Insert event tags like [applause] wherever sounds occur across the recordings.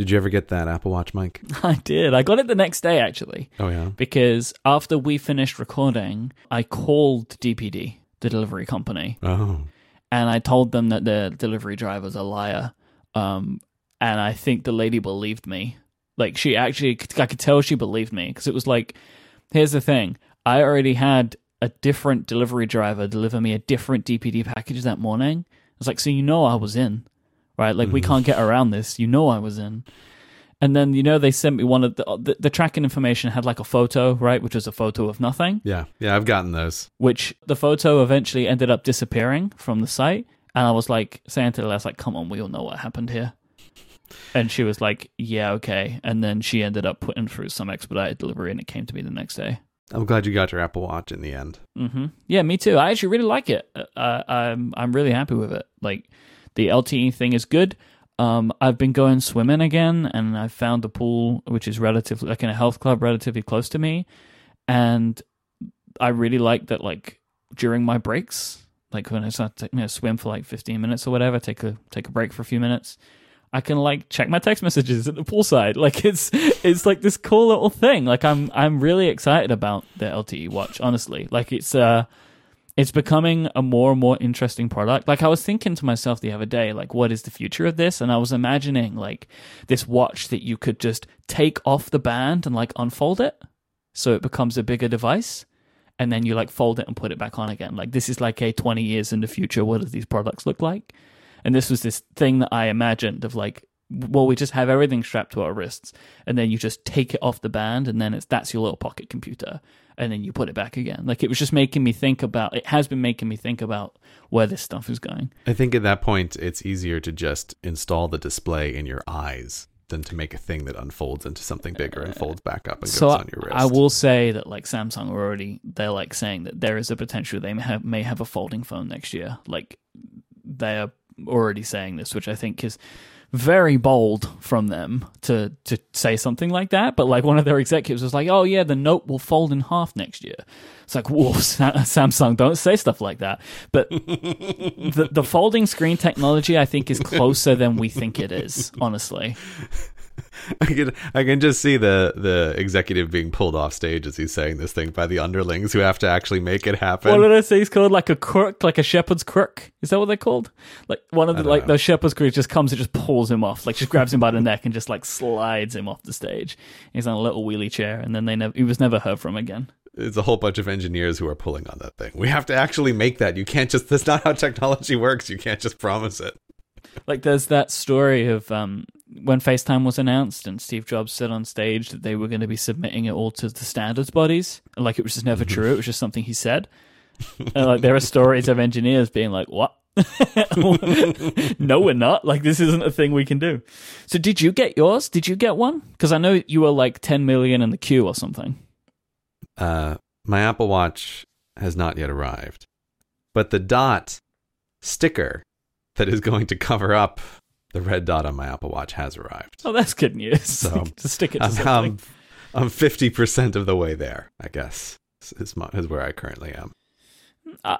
Did you ever get that Apple Watch, Myke? [laughs] I did. I got it the next day actually. Oh yeah. Because after we finished recording, I called DPD, the delivery company, Oh. and I told them that the delivery driver's a liar. Um, and I think the lady believed me. Like she actually, I could tell she believed me because it was like, here's the thing: I already had a different delivery driver deliver me a different DPD package that morning. I was like, so you know I was in, right? Like we can't get around this. You know I was in. And then you know they sent me one of the, the the tracking information had like a photo, right, which was a photo of nothing Yeah. Yeah, I've gotten those. which the photo eventually ended up disappearing from the site. And I was like saying to the last, like, come on, we all know what happened here. And she was like, yeah, okay. And then she ended up putting through some expedited delivery and it came to me the next day. I'm glad you got your Apple Watch in the end. hmm Yeah, me too. I actually really like it. Uh, I'm I'm really happy with it. Like the LTE thing is good. Um, I've been going swimming again, and I found a pool which is relatively like in a health club relatively close to me, and I really like that. Like during my breaks, like when I start to you know, swim for like 15 minutes or whatever, take a take a break for a few minutes. I can like check my text messages at the poolside. [laughs] Like it's it's like this cool little thing. Like I'm I'm really excited about the LTE watch. Honestly, like it's uh it's becoming a more and more interesting product. Like I was thinking to myself the other day, like what is the future of this? And I was imagining like this watch that you could just take off the band and like unfold it, so it becomes a bigger device. And then you like fold it and put it back on again. Like this is like a 20 years in the future. What do these products look like? And this was this thing that I imagined of like, well, we just have everything strapped to our wrists, and then you just take it off the band, and then it's that's your little pocket computer, and then you put it back again. Like it was just making me think about. It has been making me think about where this stuff is going. I think at that point it's easier to just install the display in your eyes than to make a thing that unfolds into something bigger and uh, folds back up and so goes on your wrist. I will say that like Samsung are already they're like saying that there is a potential they may have, may have a folding phone next year. Like they are already saying this, which I think is very bold from them to to say something like that. But like one of their executives was like, "Oh yeah, the Note will fold in half next year." It's like, whoa, [laughs] Sa- Samsung, don't say stuff like that. But [laughs] the the folding screen technology, I think, is closer than we think it is. Honestly, [laughs] I can I can just see the the executive being pulled off stage as he's saying this thing by the underlings who have to actually make it happen. what did I say? He's called like a crook, like a shepherd's crook. Is that what they're called? Like one of the like know. those shepherd's crook just comes and just pulls him off, like just grabs him by the neck and just like slides him off the stage. He's on a little wheelie chair, and then they never he was never heard from again. It's a whole bunch of engineers who are pulling on that thing. We have to actually make that. You can't just that's not how technology works. You can't just promise it. Like there's that story of um, when FaceTime was announced and Steve Jobs said on stage that they were going to be submitting it all to the standards bodies. Like it was just never true. It was just something he said. [laughs] and like there are stories of engineers being like, "What? [laughs] no, we're not. Like this isn't a thing we can do." So did you get yours? Did you get one? Because I know you were like 10 million in the queue or something. Uh, my Apple Watch has not yet arrived, but the dot sticker that is going to cover up the red dot on my Apple Watch has arrived. Oh, that's good news. So, [laughs] to stick it to I'm, something. I'm, I'm 50% of the way there, I guess, is, my, is where I currently am. I,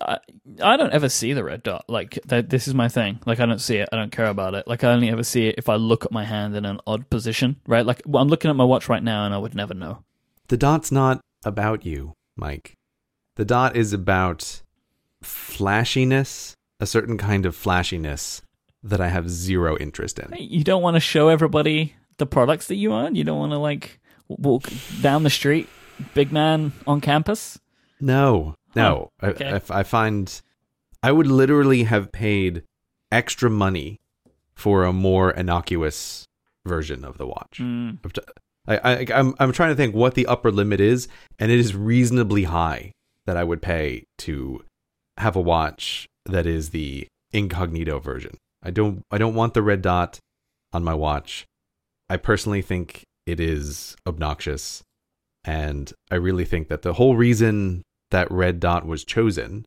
I, I don't ever see the red dot. Like that, this is my thing. Like I don't see it. I don't care about it. Like I only ever see it if I look at my hand in an odd position. Right? Like well, I'm looking at my watch right now, and I would never know. The dot's not about you, Myke. The dot is about flashiness, a certain kind of flashiness that I have zero interest in. You don't want to show everybody the products that you own. You don't want to like walk down the street, big man on campus. No, no. Huh, okay. I, I, find I would literally have paid extra money for a more innocuous version of the watch. Mm. I, I, I'm, I'm trying to think what the upper limit is, and it is reasonably high that I would pay to have a watch that is the incognito version. I don't, I don't want the red dot on my watch. I personally think it is obnoxious, and I really think that the whole reason that red dot was chosen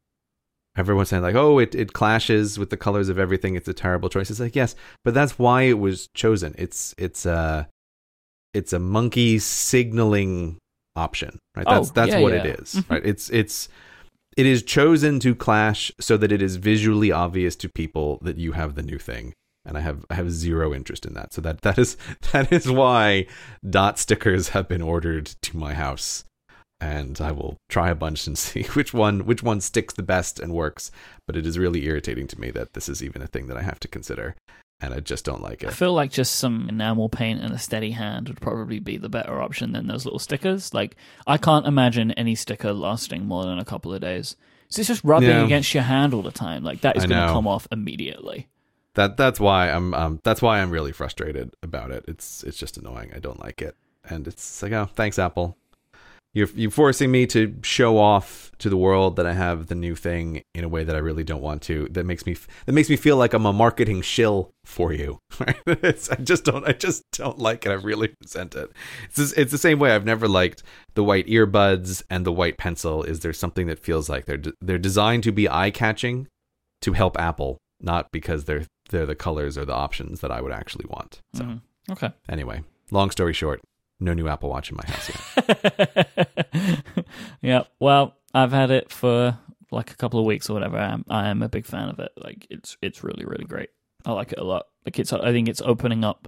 everyone's saying like oh it, it clashes with the colors of everything. It's a terrible choice. It's like yes but that's why it was chosen. It's it's a it's a monkey signaling option right? Oh, that's Oh, that's yeah, what yeah. it is, mm-hmm. right? It's it's it is chosen to clash so that it is visually obvious to people that you have the new thing and I have I have zero interest in that. So that that is [laughs] that is why dot stickers have been ordered to my house, and I will try a bunch and [laughs] see which one which one sticks the best and works. But it is really irritating to me that this is even a thing that I have to consider, and I just don't like it. I feel like just some enamel paint and a steady hand would probably be the better option than those little stickers. Like, I can't imagine any sticker lasting more than a couple of days. So it's just rubbing Yeah. against your hand all the time. Like, that is going to come off immediately. That that's why I'm um that's why I'm really frustrated about it. It's it's just annoying. I don't like it, and it's like oh thanks Apple, you're you're forcing me to show off to the world that I have the new thing in a way that I really don't want to. That makes me that makes me feel like I'm a marketing shill for you. [laughs] It's, I just don't I just don't like it. I really resent it. It's just, it's the same way I've never liked the white earbuds and the white pencil. Is there something that feels like they're de- they're designed to be eye catching to help Apple, not because they're they're the colors or the options that I would actually want. So Mhm. Okay. anyway, long story short, no new Apple Watch in my house yet. [laughs] yeah. Well, I've had it for like a couple of weeks or whatever. I am, I am a big fan of it. Like it's it's really really great. I like it a lot. Like it's I think it's opening up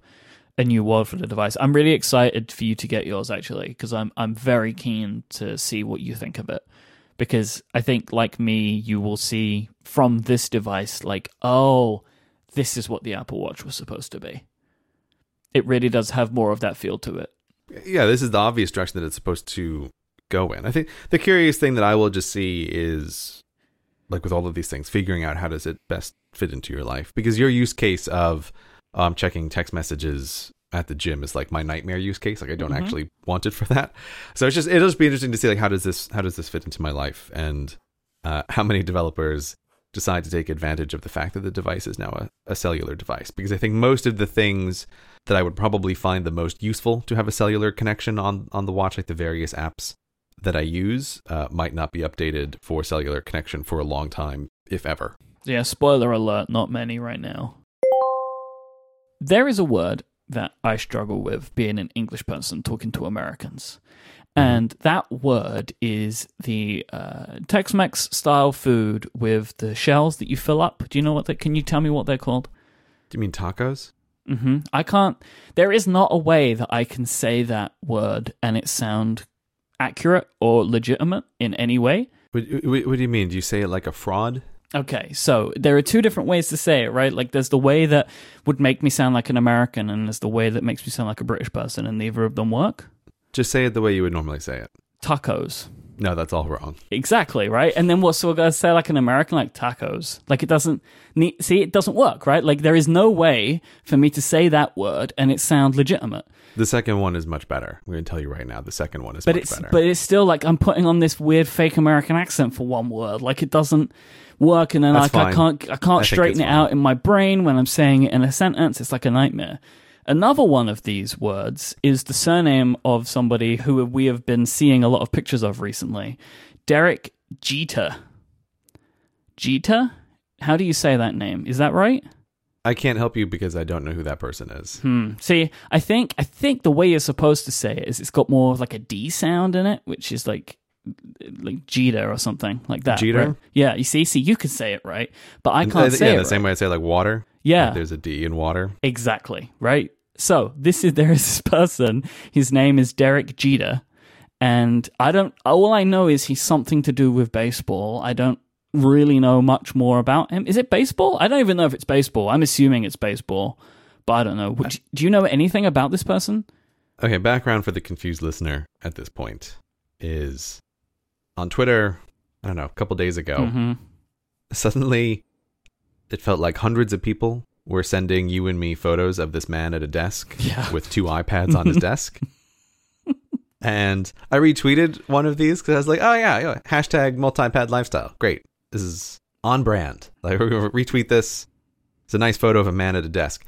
a new world for the device. I'm really excited for you to get yours actually because I'm I'm very keen to see what you think of it. Because I think like me, you will see from this device like, oh, this is what the Apple Watch was supposed to be. It really does have more of that feel to it. Yeah, this is the obvious direction that it's supposed to go in. I think the curious thing that I will just see is like with all of these things, figuring out how does it best fit into your life because your use case of um, checking text messages at the gym is like my nightmare use case. Like I don't Mhm. actually want it for that. So it's just it'll just be interesting to see like how does this how does this fit into my life and uh, how many developers decide to take advantage of the fact that the device is now a, a cellular device because I think most of the things that I would probably find the most useful to have a cellular connection on on the watch, like the various apps that I use, uh, might not be updated for cellular connection for a long time, if ever. Yeah, spoiler alert, not many right now. There is a word that I struggle with being an English person talking to Americans. And that word is the uh, Tex Mex style food with the shells that you fill up. Do you know what they Can you tell me what they're called? Do you mean tacos? hmm I can't. There is not a way that I can say that word and it sound accurate or legitimate in any way. What, what, what do you mean? Do you say it like a fraud? Okay, so there are two different ways to say it, right? Like there's the way that would make me sound like an American, and there's the way that makes me sound like a British person, and neither of them work. Just say it the way you would normally say it. Tacos. No, that's all wrong. Exactly, right? And then what so we're gonna say like an American like tacos. Like it doesn't see it doesn't work, right? Like there is no way for me to say that word and it sound legitimate. The second one is much better. I'm going to tell you right now. The second one is But much it's better. but it's still like I'm putting on this weird fake American accent for one word. Like it doesn't work, and then That's like I can't I can't I straighten it out in my brain when I'm saying it in a sentence. It's like a nightmare. Another one of these words is the surname of somebody who we have been seeing a lot of pictures of recently, Derek Jeter. Jeter, how do you say that name? Is that right? I can't help you because I don't know who that person is. Hmm. See, I think I think the way you're supposed to say it is it's got more of like a D sound in it, which is like like Jeter or something like that. Jeter? right? Yeah. You see, see, you can say it right, but I can't uh, say yeah, it. the same way I say like water. Yeah. Like, there's a D in water. Exactly. Right. So this is [laughs] there is this person. His name is Derek Jeter, and I don't. All I know is he's something to do with baseball. I don't really know much more about him. Is it baseball? I don't even know if it's baseball. I'm assuming it's baseball, but I don't know. Would do you know anything about this person? Okay, background for the confused listener at this point is on Twitter, I don't know, a couple days ago, Mhm. suddenly it felt like hundreds of people were sending you and me photos of this man at a desk [laughs] Yeah. with two iPads on his [laughs] desk. And I retweeted one of these because I was like, oh, yeah, yeah, hashtag multi-pad lifestyle. Great. This is on brand. [laughs] Like, we're going to retweet this. It's a nice photo of a man at a desk.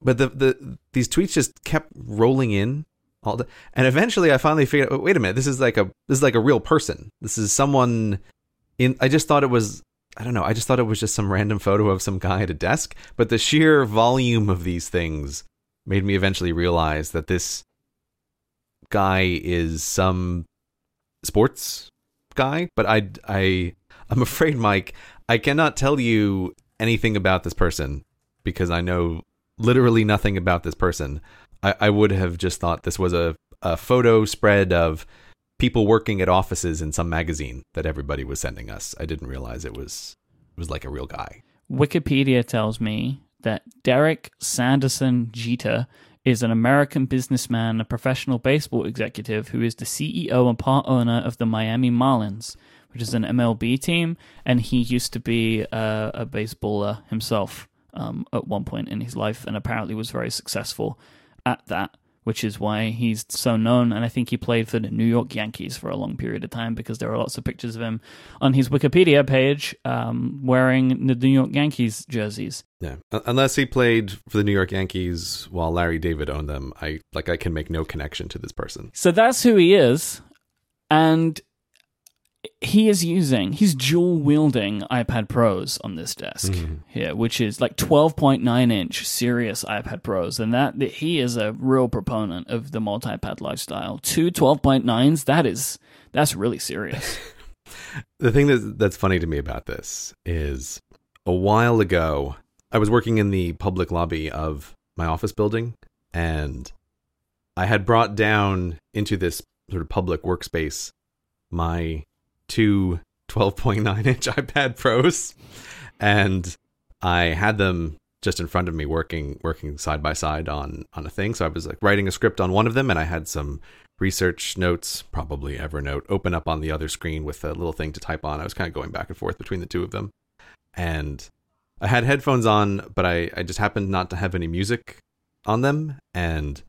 But the, the these tweets just kept rolling in all the, and eventually I finally figured out, wait a minute, this is like a this is like a real person. This is someone in I just thought it was I don't know, I just thought it was just some random photo of some guy at a desk, but the sheer volume of these things made me eventually realize that this guy is some sports guy, but I I I'm afraid Myke, I cannot tell you anything about this person because I know literally nothing about this person, I, I would have just thought this was a, a photo spread of people working at offices in some magazine that everybody was sending us. I didn't realize it was it was like a real guy. Wikipedia tells me that Derek Sanderson Jeter is an American businessman, a professional baseball executive who is the CEO and part owner of the Miami Marlins, which is an MLB team, and he used to be a, a baseballer himself um, at one point in his life, and apparently was very successful at that which is why he's so known. And I think he played for the New York Yankees for a long period of time because there are lots of pictures of him on his Wikipedia page um, wearing the New York Yankees jerseys. Yeah, unless he played for the New York Yankees while Larry David owned them, I like I can make no connection to this person. So that's who he is, and he is using he's dual wielding iPad Pros on this desk mm-hmm. here, which is like 12.9 inch serious iPad Pros, and that he is a real proponent of the multi-pad lifestyle. Two 12.9s, that is that's really serious. [laughs] the thing that that's funny to me about this is a while ago I was working in the public lobby of my office building, and I had brought down into this sort of public workspace my two 12.9 inch [laughs] iPad Pros, and I had them just in front of me working working side by side on on a thing. So I was like writing a script on one of them, and I had some research notes, probably Evernote, open up on the other screen with a little thing to type on. I was kind of going back and forth between the two of them, and I had headphones on, but I I just happened not to have any music on them, and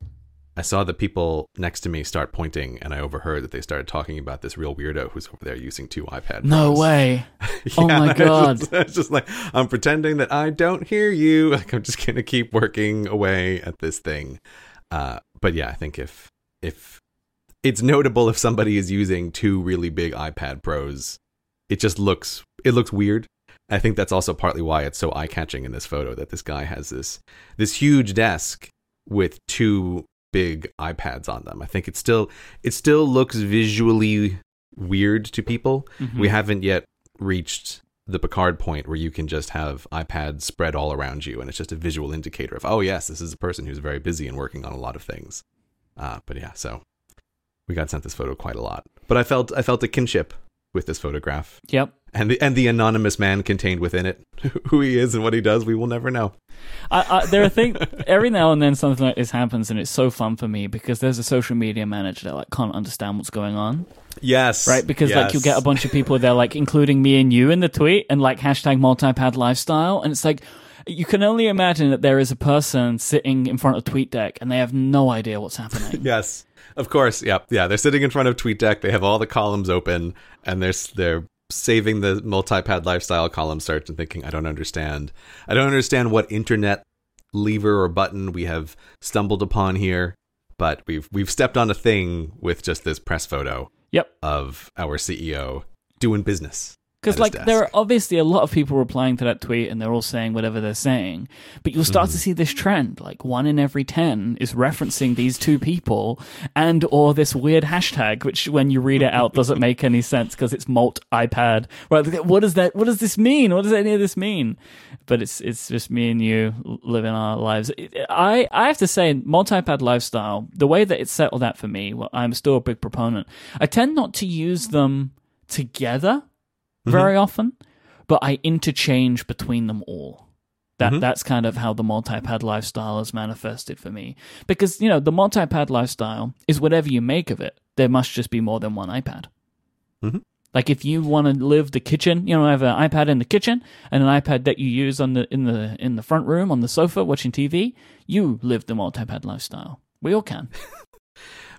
I saw the people next to me start pointing, and I overheard that they started talking about this real weirdo who's over there using two iPad. No way! yeah, [laughs] oh my god! [laughs] It's just, just, like I'm pretending that I don't hear you. [laughs] Like I'm just gonna keep working away at this thing. Uh, but yeah, I think if if it's notable if somebody is using two really big iPad Pros, it just looks it looks weird. I think that's also partly why it's so eye catching in this photo that this guy has this this huge desk with two big iPads on them. I think it still it still looks visually weird to people. Mm-hmm. We haven't yet reached the Picard point where you can just have iPads spread all around you, and it's just a visual indicator of oh yes, this is a person who's very busy and working on a lot of things. Uh, but yeah, so we got sent this photo quite a lot. But I felt I felt a kinship with this photograph. Yep. And the and the anonymous man contained within it, [laughs] who he is and what he does, we will never know. I, I, there are things [laughs] every now and then something like this happens, and it's so fun for me because there's a social media manager that like can't understand what's going on. Yes, right. Because yes. like you get a bunch of people there, like including me and you in the tweet, and like hashtag multipad lifestyle, and it's like you can only imagine that there is a person sitting in front of TweetDeck and they have no idea what's happening. [laughs] yes. Of course, yeah, yeah. They're sitting in front of TweetDeck. They have all the columns open, and they're they're saving the multi-pad lifestyle column search and thinking, I don't understand. I don't understand what internet lever or button we have stumbled upon here, but we've we've stepped on a thing with just this press photo. Yep. Of our CEO doing business. Because like there are obviously a lot of people replying to that tweet and they're all saying whatever they're saying, but you'll start mm. to see this trend. Like one in every ten is referencing these two people and or this weird hashtag, which when you read it out doesn't make any sense because it's malt iPad. Right? What does that? What does this mean? What does any of this mean? But it's it's just me and you living our lives. I I have to say, multi-pad lifestyle. The way that it's settled out for me, well, I'm still a big proponent. I tend not to use them together very mm-hmm. often, but I interchange between them all. That mm-hmm. that's kind of how the multi-pad lifestyle is manifested for me. Because you know the multi-pad lifestyle is whatever you make of it. There must just be more than one iPad. Mm-hmm. Like if you want to live the kitchen, you know, have an iPad in the kitchen and an iPad that you use on the in the in the front room on the sofa watching TV, you live the multi-pad lifestyle. We all can. [laughs]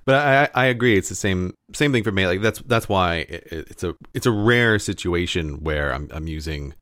But I, I agree. It's the same same thing for me. Like that's that's why it, it's a it's a rare situation where I'm I'm using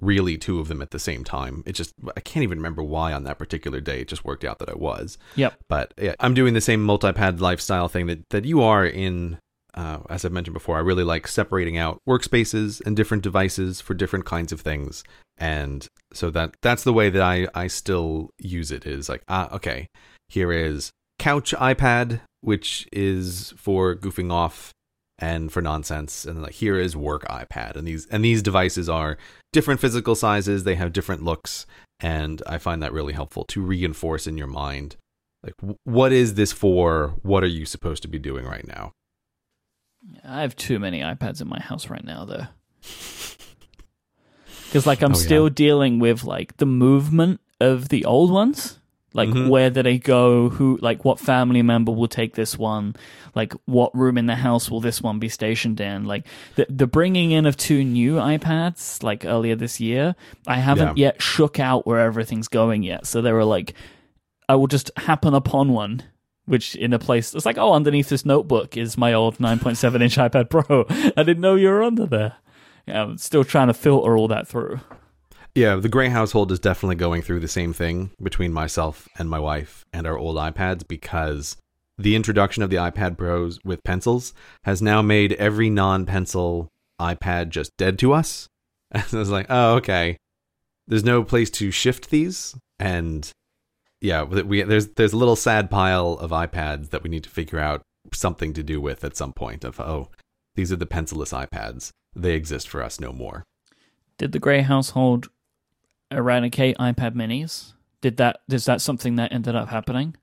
really two of them at the same time. It just I can't even remember why on that particular day. It just worked out that I was. Yep. But yeah, I'm doing the same multi-pad lifestyle thing that that you are in. Uh, as I've mentioned before, I really like separating out workspaces and different devices for different kinds of things, and so that that's the way that I I still use it. Is like ah okay, here is couch iPad which is for goofing off and for nonsense and like here is work iPad and these and these devices are different physical sizes, they have different looks and I find that really helpful to reinforce in your mind like what is this for? What are you supposed to be doing right now? I have too many iPads in my house right now, though. [laughs] Because like I'm Oh, still yeah. dealing with like the movement of the old ones. Like Mhm. where do they go? Who like what family member will take this one? Like what room in the house will this one be stationed in? Like the the bringing in of two new iPads like earlier this year. I haven't Yeah. yet shook out where everything's going yet. So they were like, I will just happen upon one. Which in a place it's like, oh, underneath this notebook is my old 9.7 inch [laughs] iPad Pro. I didn't know you were under there. Yeah, I'm still trying to filter all that through. Yeah, the Grey household is definitely going through the same thing between myself and my wife and our old iPads because the introduction of the iPad Pros with pencils has now made every non-pencil iPad just dead to us. [laughs] And I was like, oh, okay. There's no place to shift these, and yeah, we- there's there's a little sad pile of iPads that we need to figure out something to do with at some point. Of oh, these are the pencilless iPads. They exist for us no more. Did the Grey household eradicate iPad minis? Did that is that something that ended up happening?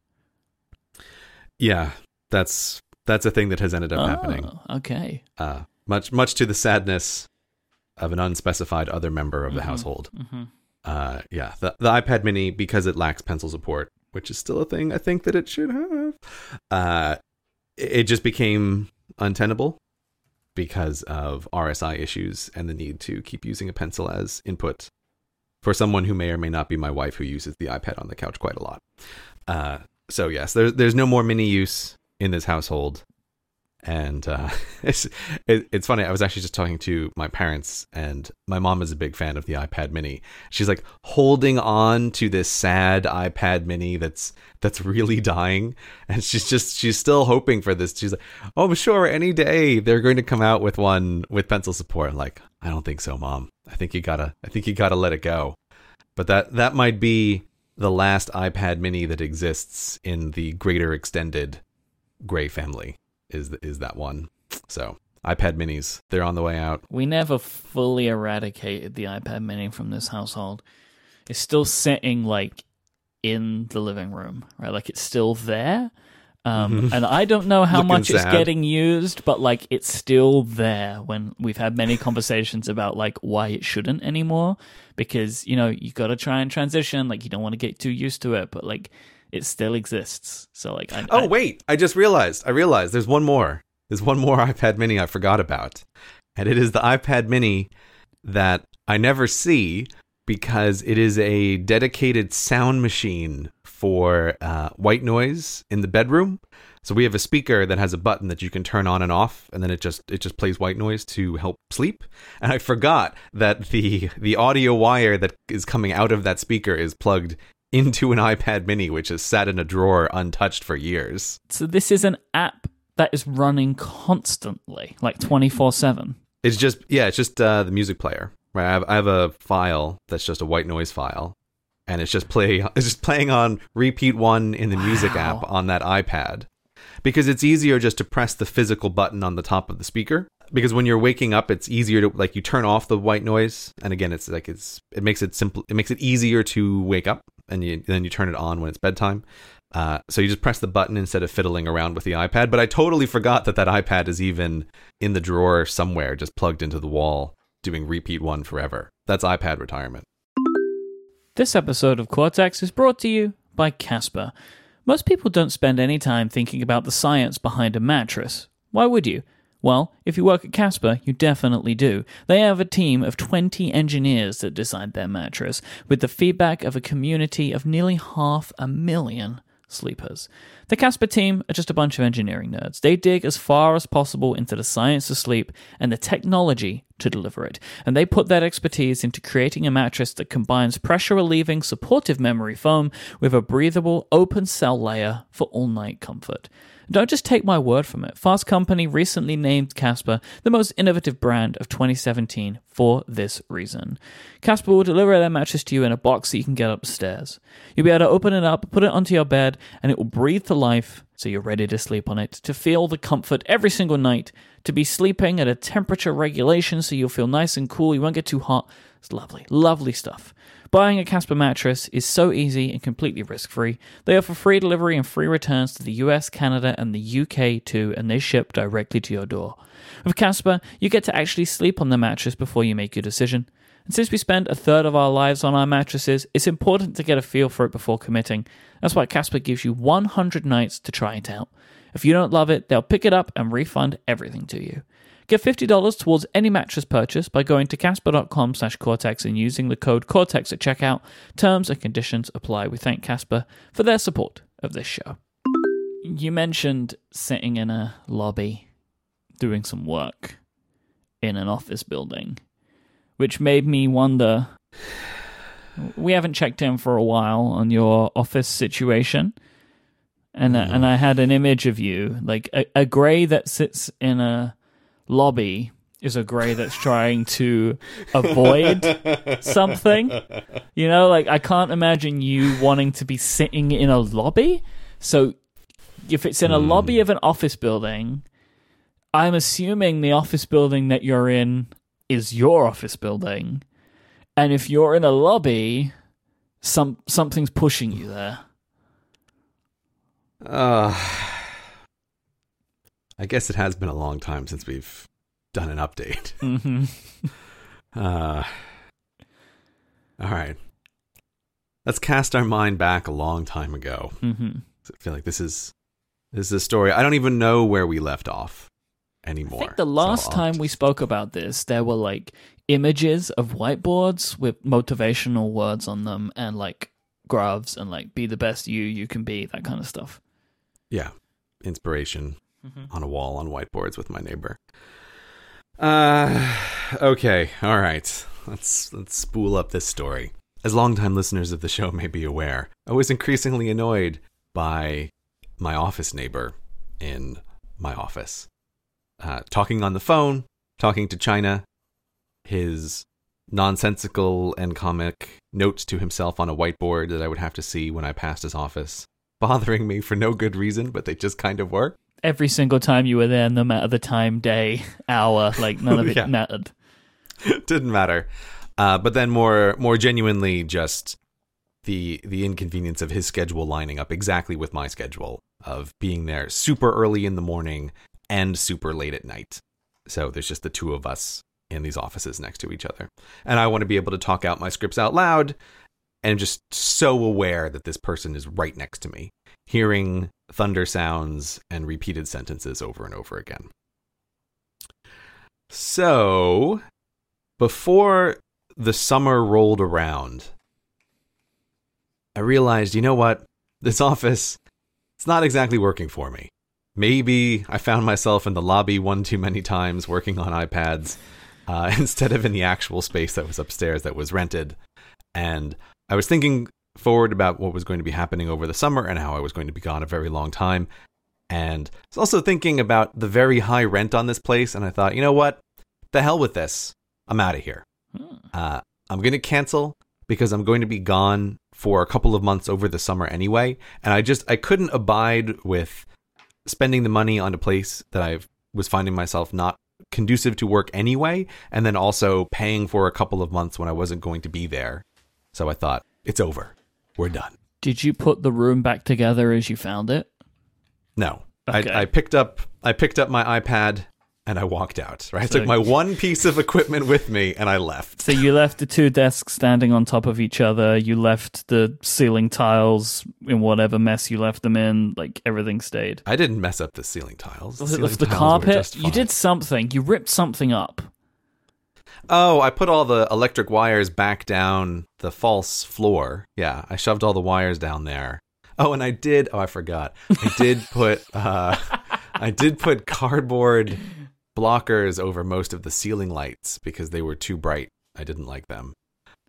Yeah, that's that's a thing that has ended up happening. Oh, Okay. Uh, much much to the sadness of an unspecified other member of the Mhm. household. hmm Uh, yeah, the the iPad Mini because it lacks pencil support, which is still a thing I think that it should have. Uh, it it just became untenable because of RSI issues and the need to keep using a pencil as input for someone who may or may not be my wife who uses the iPad on the couch quite a lot. Uh, so yes, there's there's no more mini use in this household, and uh, [laughs] it's it, it's funny. I was actually just talking to my parents, and my mom is a big fan of the iPad Mini. She's like holding on to this sad iPad Mini that's that's really dying, and she's just she's still hoping for this. She's like, oh sure, any day they're going to come out with one with pencil support. I'm like, I don't think so, mom. I think you gotta I think you gotta let it go. But that that might be the last iPad Mini that exists in the greater extended Grey family. Is is that one? So iPad Minis, they're on the way out. We never fully eradicated the iPad mini from this household. It's still sitting like in the living room, right? Like it's still there. Um, [laughs] and I don't know how much it's getting used, but like it's still there when we've had many conversations about like why it shouldn't anymore. Because, you know, you got to try and transition. Like you don't want to get too used to it, but like it still exists. So, like, I, Oh I- wait, I just realized. I realized there's one more. There's one more [laughs] iPad Mini I forgot about, and it is the iPad Mini that I never see because it is a dedicated sound machine for uh, white noise in the bedroom. So we have a speaker that has a button that you can turn on and off, and then it just it just plays white noise to help sleep. And I forgot that the the audio wire that is coming out of that speaker is plugged into an iPad Mini, which has sat in a drawer untouched for years. so this is an app that is running constantly, like 24 7. It's just yeah, it's just uh, the music player. Right, I have, I have a file that's just a white noise file, and it's just play [laughs] it's just playing on repeat one in the music app on that iPad because it's easier just to press the physical button on the top of the speaker. Because when you're waking up, it's easier to like you turn off the white noise, and again, it's like it's it makes it simple. It makes it easier to wake up, and you, then you turn it on when it's bedtime. Uh, so you just press the button instead of fiddling around with the iPad. But I totally forgot that that iPad is even in the drawer somewhere, just plugged into the wall, doing repeat one forever. That's iPad retirement. This episode of Cortex is brought to you by Casper. Most people don't spend any time thinking about the science behind a mattress. Why would you? Well, if you work at Casper, you definitely do. They have a team of 20 engineers that designed their mattress, with the feedback of a community of nearly half a million sleepers. The Casper team are just a bunch of engineering nerds. They dig as far as possible into the science of sleep and the technology to deliver it. And they put that expertise into creating a mattress that combines pressure relieving supportive memory foam with a breathable open cell layer for all night comfort. Don't just take my word from it. Fast Company recently named Casper the most innovative brand of 2017 for this reason. Casper will deliver their mattress to you in a box that you can get upstairs. You'll be able to open it up, put it onto your bed, and it will breathe to life so you're ready to sleep on it, to feel the comfort every single night, to be sleeping at a temperature regulation so you'll feel nice and cool, you won't get too hot. It's lovely, lovely stuff. Buying a Casper mattress is so easy and completely risk free. They offer free delivery and free returns to the US, Canada, and the UK too, and they ship directly to your door. With Casper, you get to actually sleep on the mattress before you make your decision. And since we spend a third of our lives on our mattresses, it's important to get a feel for it before committing. That's why Casper gives you 100 nights to try it out. If you don't love it, they'll pick it up and refund everything to you. Get $50 towards any mattress purchase by going to casper.com slash Cortex and using the code Cortex at checkout. Terms and conditions apply. We thank Casper for their support of this show. You mentioned sitting in a lobby doing some work in an office building, which made me wonder. We haven't checked in for a while on your office situation. And, uh, and I had an image of you, like a, a grey that sits in a lobby is a grey that's trying to avoid something. You know, like I can't imagine you wanting to be sitting in a lobby. So if it's in a lobby of an office building, I'm assuming the office building that you're in is your office building. And if you're in a lobby, some something's pushing you there. Uh, I guess it has been a long time since we've done an update. [laughs] hmm Uh, all right. Let's cast our mind back a long time ago. hmm I feel like this is this is a story. I don't even know where we left off I think the last I'll time we spoke about this, there were like images of whiteboards with motivational words on them and like graphs and like be the best you you can be, that kind of stuff. yeah, inspiration Mhm. on a wall on whiteboards with my neighbor. Uh, okay, all right. Let's let's spool up this story. As longtime listeners of the show may be aware, I was increasingly annoyed by my office neighbor in my office, uh, talking on the phone, talking to China, his nonsensical and comic notes to himself on a whiteboard that I would have to see when I passed his office, [laughs] bothering me for no good reason, but they just kind of were. Every single time you were there, no matter the time, day, hour, like none of [laughs] it Yeah. mattered. [laughs] didn't matter. Uh, but then more more genuinely, just the the inconvenience of his schedule lining up exactly with my schedule of being there super early in the morning and super late at night. So there's just the two of us in these offices next to each other, and I want to be able to talk out my scripts out loud. And just so aware that this person is right next to me, hearing thunder sounds and repeated sentences over and over again. So, before the summer rolled around, I realized, you know what? This [laughs] office, it's not exactly working for me. Maybe I found myself in the lobby one too many times working on iPads uh, [laughs] instead of in the actual space that was upstairs that was rented. And I was thinking forward about what was going to be happening over the summer and how I was going to be gone a very long time. And I was also thinking about the very high rent on this place. And I thought, you know what? The hell with this. I'm out of here. Hmm. Uh, I'm going to cancel because I'm going to be gone for a couple of months over the summer anyway. And I just, I couldn't abide with spending the money on a place that I was finding myself not conducive to work anyway. And then also paying for a couple of months when I wasn't going to be there. So I thought, it's over. We're done. Did you put the room back together as you found it? No. Okay. I, I picked up I picked up my iPad and I walked out. Right, I took my one piece of equipment with me and I left. So you left the two desks standing on top of each other. You left the ceiling tiles in whatever mess you left them in. Like everything stayed. I didn't mess up the ceiling tiles. It ceiling the tiles carpet? You did something. You ripped something up. Oh, I put all the electric wires back down the false floor. Yeah, I shoved all the wires down there. Oh, and I did. Oh, I forgot. I did [laughs] put. uh I did put cardboard blockers over most of the ceiling lights because they were too bright. I didn't like them.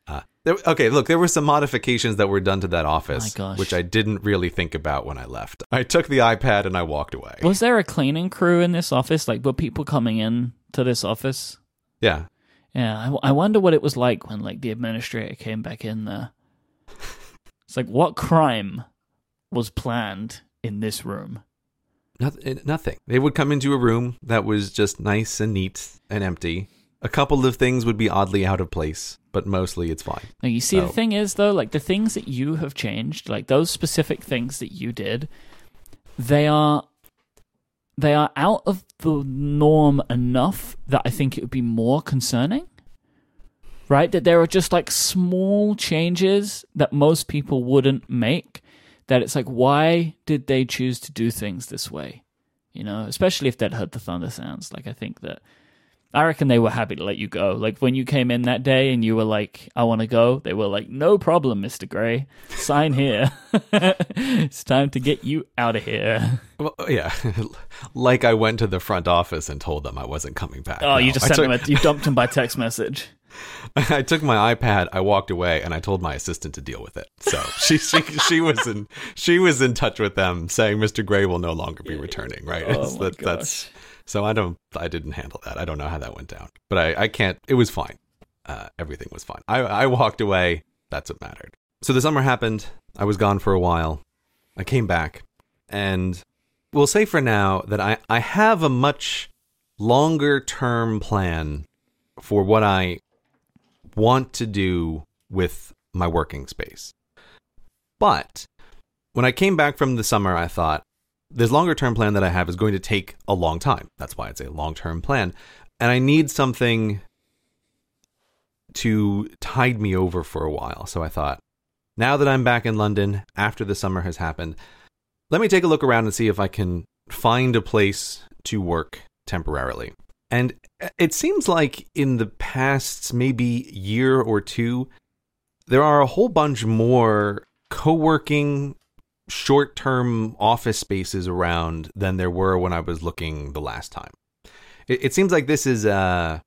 Uh, there, okay, look, there were some modifications that were done to that office, gosh. which I didn't really think about when I left. I took the iPad and I walked away. Was there a cleaning crew in this office? Like, were people coming in to this office? Yeah, Yeah, I, I wonder what it was like when like the administrator came back in there. It's like, what crime was planned in this room? Nothing, eh, nothing. They would come into a room that was just nice and neat and empty. A couple of things would be oddly out of place, but mostly it's fine. Now, you see, the thing is, though, like the things that you have changed, like those specific things that you did, they are they are out of the norm enough that I think it would be more concerning. Right? That there are just like small changes that most people wouldn't make. That it's like, why did they choose to do things this way? You know, especially if they'd heard the thunder sounds. Like, I think that I reckon they were happy to let you go. Like when you came in that day and you were like, "I want to go," they were like, "No problem, Mister Grey. Sign here. [laughs] it's time to get you out of here." Well, yeah, [laughs] like I went to the front office and told them I wasn't coming back. Oh, you just sent took, them. A, you dumped them by text message. [laughs] I took my iPad, I walked away, and I told my assistant to deal with it. So she she she was in she was in touch with them, saying Mr. Grey will no longer be returning. Right? Oh my that- that's gosh. so I don't I didn't handle that. I don't know how that went down, but I I can't. It was fine. Uh, everything was fine. I I walked away. That's what mattered. So the summer happened. I was gone for a while. I came back, and we'll say for now that I I have a much longer term plan for what I want to do with my working space. But when I came back from the summer, I thought this longer term plan that I have is going to take a long time. That's why it's a long term plan. And I need something to tide me over for a while. So I thought, now that I'm back in London after the summer has happened, let me take a look around and see if I can find a place to work temporarily. And it seems like in the past maybe year or two, there are a whole bunch more co working, short term office spaces around than there were when I was looking the last time. It, it seems like this is, uh,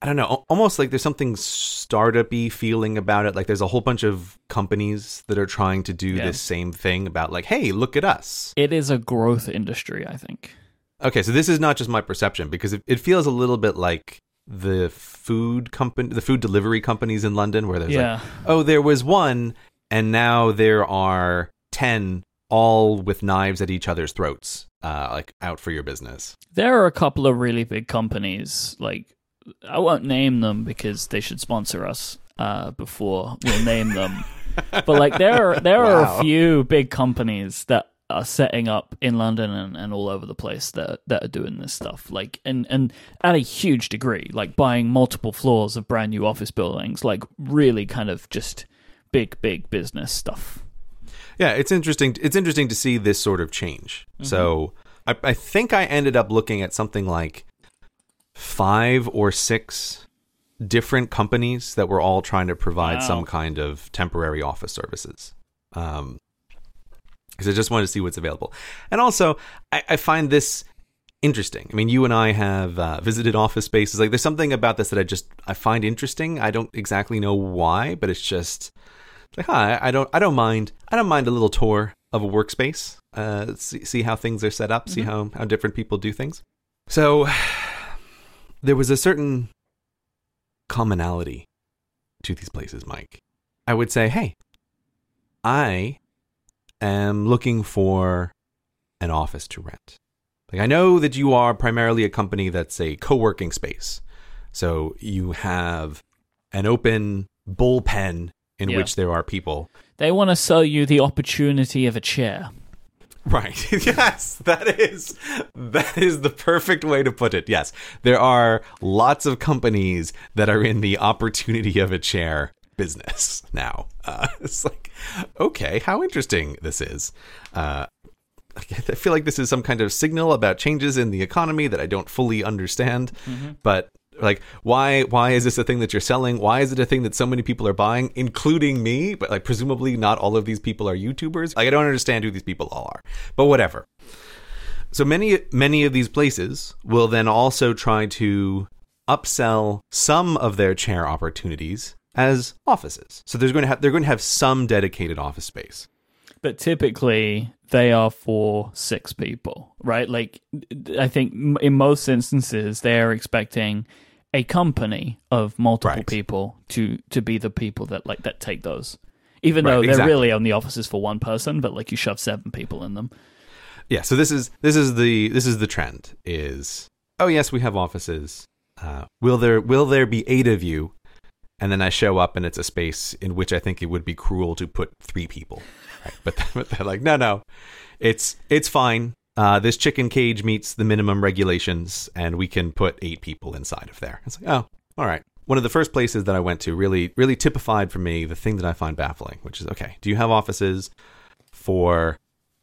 I don't know, almost like there's something startup y feeling about it. Like there's a whole bunch of companies that are trying to do Yeah. this same thing about, like, hey, look at us. It is a growth industry, I think. Okay, so this is not just my perception because it, it feels a little bit like the food company, the food delivery companies in London, where there's yeah, like, oh, there was one, and now there are ten, all with knives at each other's throats, uh, like out for your business. there are a couple of really big companies. Like I won't name them because they should sponsor us uh, before we'll name them. [laughs] but like there are there are a few big companies that are setting up in London and, and all over the place that that are doing this stuff like and and at a huge degree like buying multiple floors of brand new office buildings like really kind of just big big business stuff Yeah, it's interesting. It's interesting to see this sort of change. So I, I think I ended up looking at something like five or six different companies that were all trying to provide Wow. some kind of temporary office services. Um, because I just wanted to see what's available, and also I, I find this interesting. I mean, you and I have uh, visited office spaces. Like, there's something about this that I just I find interesting. I don't exactly know why, but it's just like, hi, I don't, I don't mind, I don't mind a little tour of a workspace. Uh, see, see how things are set up, see how how different people do things. So there was a certain commonality to these places, Myke. I would say, hey, I am looking for an office to rent. Like I know that you are primarily a company that's a co-working space. So you have an open bullpen in Yeah. which there are people. they want to sell you the opportunity of a chair Right. [laughs] yes, that is that is the perfect way to put it. Yes. There are lots of companies that are in the opportunity of a chair business [laughs] now. Uh, [laughs] it's like, okay, how interesting this is. Uh, I feel like this is some kind of signal about changes in the economy that I don't fully understand. But like, why why is this a thing that you're selling? Why is it a thing that so many people are buying, including me? But like, presumably not all of these people are YouTubers. Like, I don't understand who these people all are. But whatever. So many many of these places will then also try to upsell some of their chair opportunities as offices. So there's going to have they're going to have some dedicated office space. but typically they are for six people, right? Like, I think in most instances they're expecting a company of multiple Right. people to to be the people that like that take those, even Right, though they're exactly. really only offices for one person, but like you shove seven people in them. yeah. So this is this is the this is the trend. Is oh yes, we have offices. Uh, will there will there be eight of you? And then I show up, and it's a space in which I think it would be cruel to put three people. But, [laughs] but they're like, no, no, it's it's fine. Uh, this chicken cage meets the minimum regulations, and we can put eight people inside of there. It's like, oh, all right. One of the first places that I went to really, really typified for me the thing that I find baffling, which is okay, do you have offices for.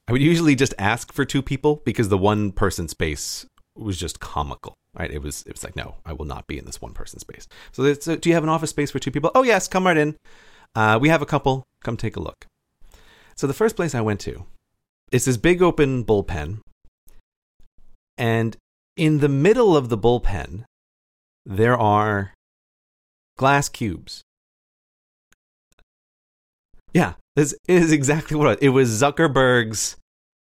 I would usually just ask for two people because the one person space was just comical, right? It was, it was like, no, I will not be in this one person space. So, it's, uh, do you have an office space for two people? Oh, yes, come right in. Uh, we have a couple. Come take a look. So, the first place I went to is this big open bullpen. And in the middle of the bullpen, there are glass cubes. Yeah, this is exactly what it was. It was Zuckerberg's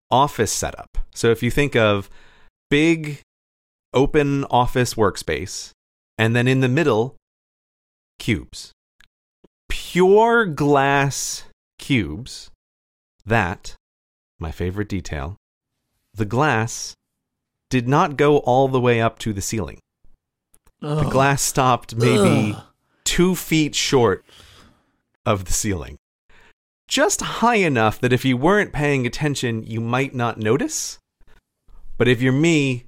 office setup. So if you think of big open office workspace, and then in the middle, cubes. Pure glass cubes that, my favorite detail, the glass did not go all the way up to the ceiling. The glass stopped maybe Ugh. two feet short of the ceiling. Just high enough that if you weren't paying attention, you might not notice. But if you're me,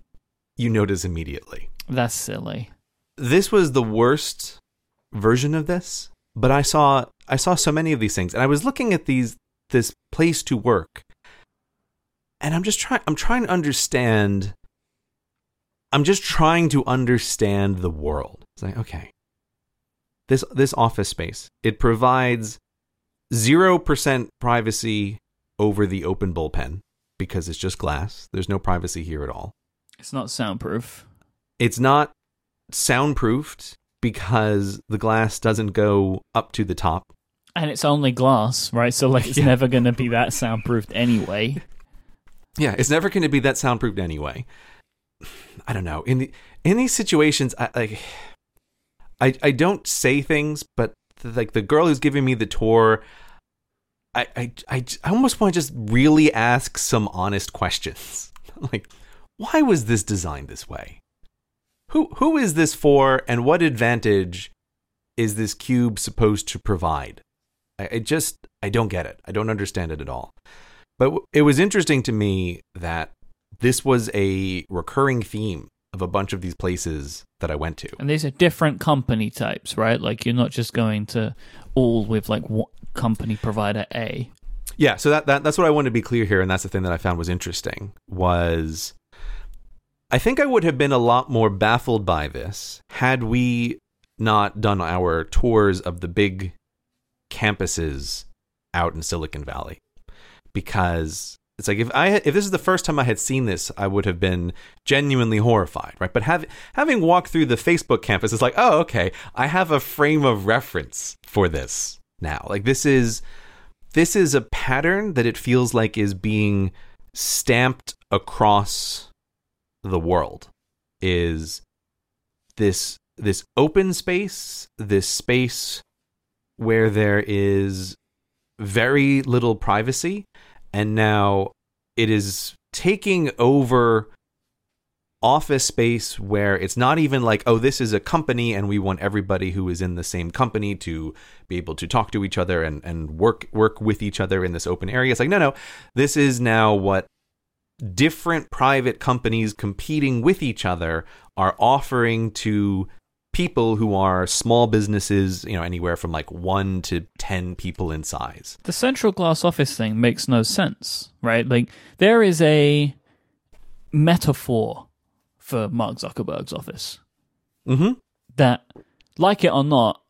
you notice immediately. That's silly. This was the worst version of this, but I saw I saw so many of these things and I was looking at these this place to work. And I'm just trying I'm trying to understand I'm just trying to understand the world. It's like, okay. This this office space, it provides 0% privacy over the open bullpen because it's just glass. There's no privacy here at all. It's not soundproof. It's not soundproofed because the glass doesn't go up to the top. And it's only glass, right? So like it's Yeah. never going to be that soundproofed anyway. Yeah, it's never going to be that soundproofed anyway. I don't know. In the in these situations, I like I I don't say things, but the, like the girl who's giving me the tour, I I I, I almost want to just really ask some honest questions. [laughs] like, why was this designed this way? Who who is this for, and what advantage is this cube supposed to provide? I, I just I don't get it. I don't understand it at all. But it was interesting to me that this was a recurring theme of a bunch of these places that I went to. And these are different company types, right? Like you're not just going to all with like what company provider A. Yeah, so that, that that's what I wanted to be clear here, and that's the thing that I found was interesting was I think I would have been a lot more baffled by this had we not done our tours of the big campuses out in Silicon Valley. Because it's like if I if this is the first time I had seen this, I would have been genuinely horrified, right? But have, having walked through the Facebook campus, it's like, oh, okay, I have a frame of reference for this now. Like this is this is a pattern that it feels like is being stamped across the world is this this open space this space where there is very little privacy. And now it is taking over office space where it's not even like oh this is a company and we want everybody who is in the same company to be able to talk to each other and, and work work with each other in this open area. It's like no no this is now what different private companies competing with each other are offering to people who are small businesses you know anywhere from like 1 to 10 people in size The central glass office thing makes no sense, right? Like there is a metaphor for Mark Zuckerberg's office mhm that, like it or not,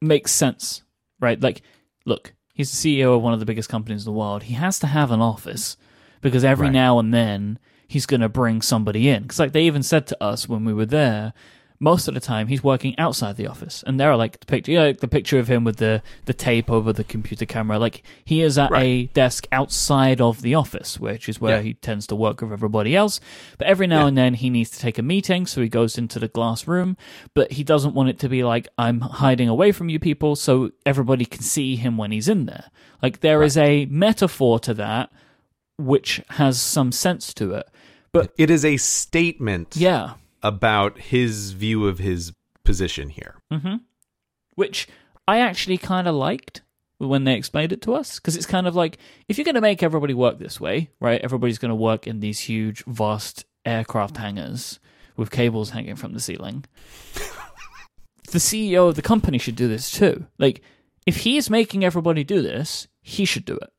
makes sense, right? Like, look, he's the CEO of one of the biggest companies in the world. He has to have an office because every Right. now and then he's going to bring somebody in. Because, like, they even said to us when we were there, most of the time he's working outside the office, and there are like the picture, you know, like the picture of him with the the tape over the computer camera. Like he is at a desk outside of the office, which is where Yeah. he tends to work with everybody else. But every now Yeah. and then he needs to take a meeting, so he goes into the glass room. But he doesn't want it to be like I'm hiding away from you people, so everybody can see him when he's in there. Like there is a metaphor to that which has some sense to it. But It is a statement yeah, about his view of his position here. hmm which I actually kind of liked when they explained it to us because it's kind of like if you're going to make everybody work this way, right? Everybody's going to work in these huge, vast aircraft hangars with cables hanging from the ceiling. [laughs] the CEO of the company should do this too. Like, if he is making everybody do this, he should do it.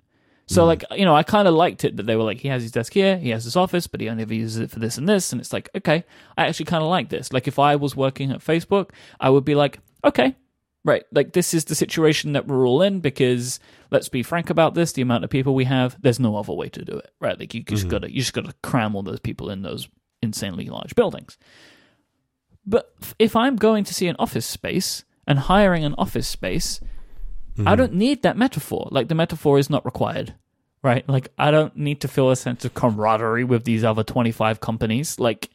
So, mm. like, you know, I kind of liked it that they were like, he has his desk here, he has his office, but he only ever uses it for this and this. And it's like, okay, I actually kind of like this. Like, if I was working at Facebook, I would be like, okay, right, like, this is the situation that we're all in because let's be frank about this the amount of people we have, there's no other way to do it, right? Like, you just mm-hmm. gotta, you just gotta cram all those people in those insanely large buildings. But if I'm going to see an office space and hiring an office space, I don't need that metaphor. Like the metaphor is not required, right? Like I don't need to feel a sense of camaraderie with these other 25 companies. Like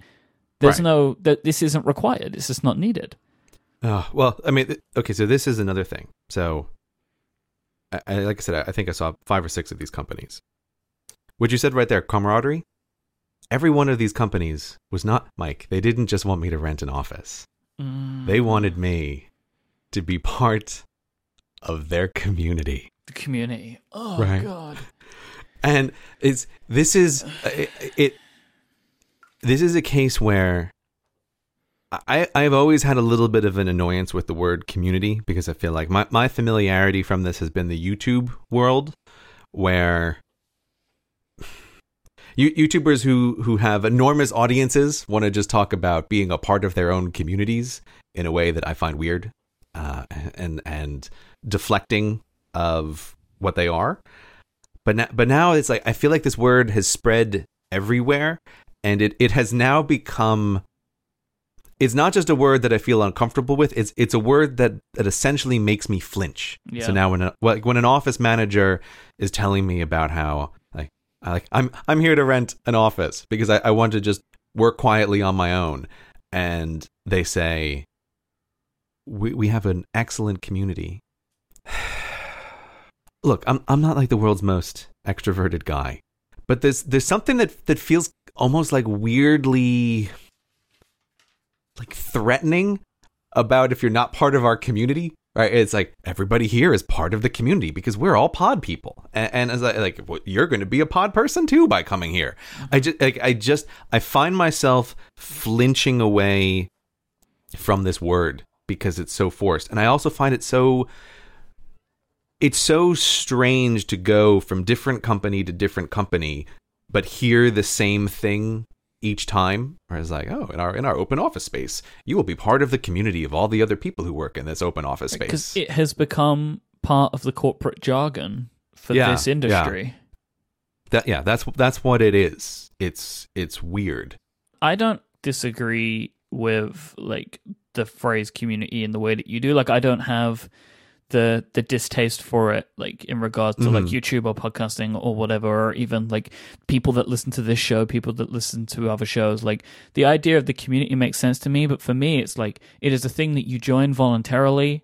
there's Right. no that this isn't required. It's just not needed. Oh, well, I mean, okay, so this is another thing. So, I, I, like I said, I, I think I saw five or six of these companies. What you said right there, camaraderie. Every one of these companies was not Myke. They didn't just want me to rent an office. Mm, They wanted me to be part of their community. the community. Oh Right. god. and it's this is it, it this is a case where I, I've always had a little bit of an annoyance with the word community because I feel like my, my familiarity from this has been the YouTube world where you, YouTubers who, who have enormous audiences want to just talk about being a part of their own communities in a way that I find weird uh, and and deflecting of what they are but now, but now it's like I feel like this word has spread everywhere, and it it has now become. It's not just a word that I feel uncomfortable with. It's it's a word that that essentially makes me flinch. Yeah. So now when a, like when an office manager is telling me about how like I like I'm I'm here to rent an office because I, I want to just work quietly on my own, and they say we we have an excellent community [sighs] look, I'm I'm not like the world's most extroverted guy, but there's there's something that that feels almost like weirdly like threatening about if you're not part of our community. Right? It's like everybody here is part of the community because we're all pod people, and, and as I like, well, you're going to be a pod person too by coming here. I just like I just I find myself flinching away from this word because it's so forced, and I also find it so it's so strange to go from different company to different company but hear the same thing each time whereas like oh in our in our open office space you will be part of the community of all the other people who work in this open office space. Because it has become part of the corporate jargon for Yeah, this yeah. industry. that yeah that's that's what it is it's it's weird I don't disagree with like the phrase community in the way that you do. Like I don't have the the distaste for it like in regards to like Mhm. YouTube or podcasting or whatever or even like people that listen to this show, people that listen to other shows. Like the idea of the community makes sense to me, but for me it's like it is a thing that you join voluntarily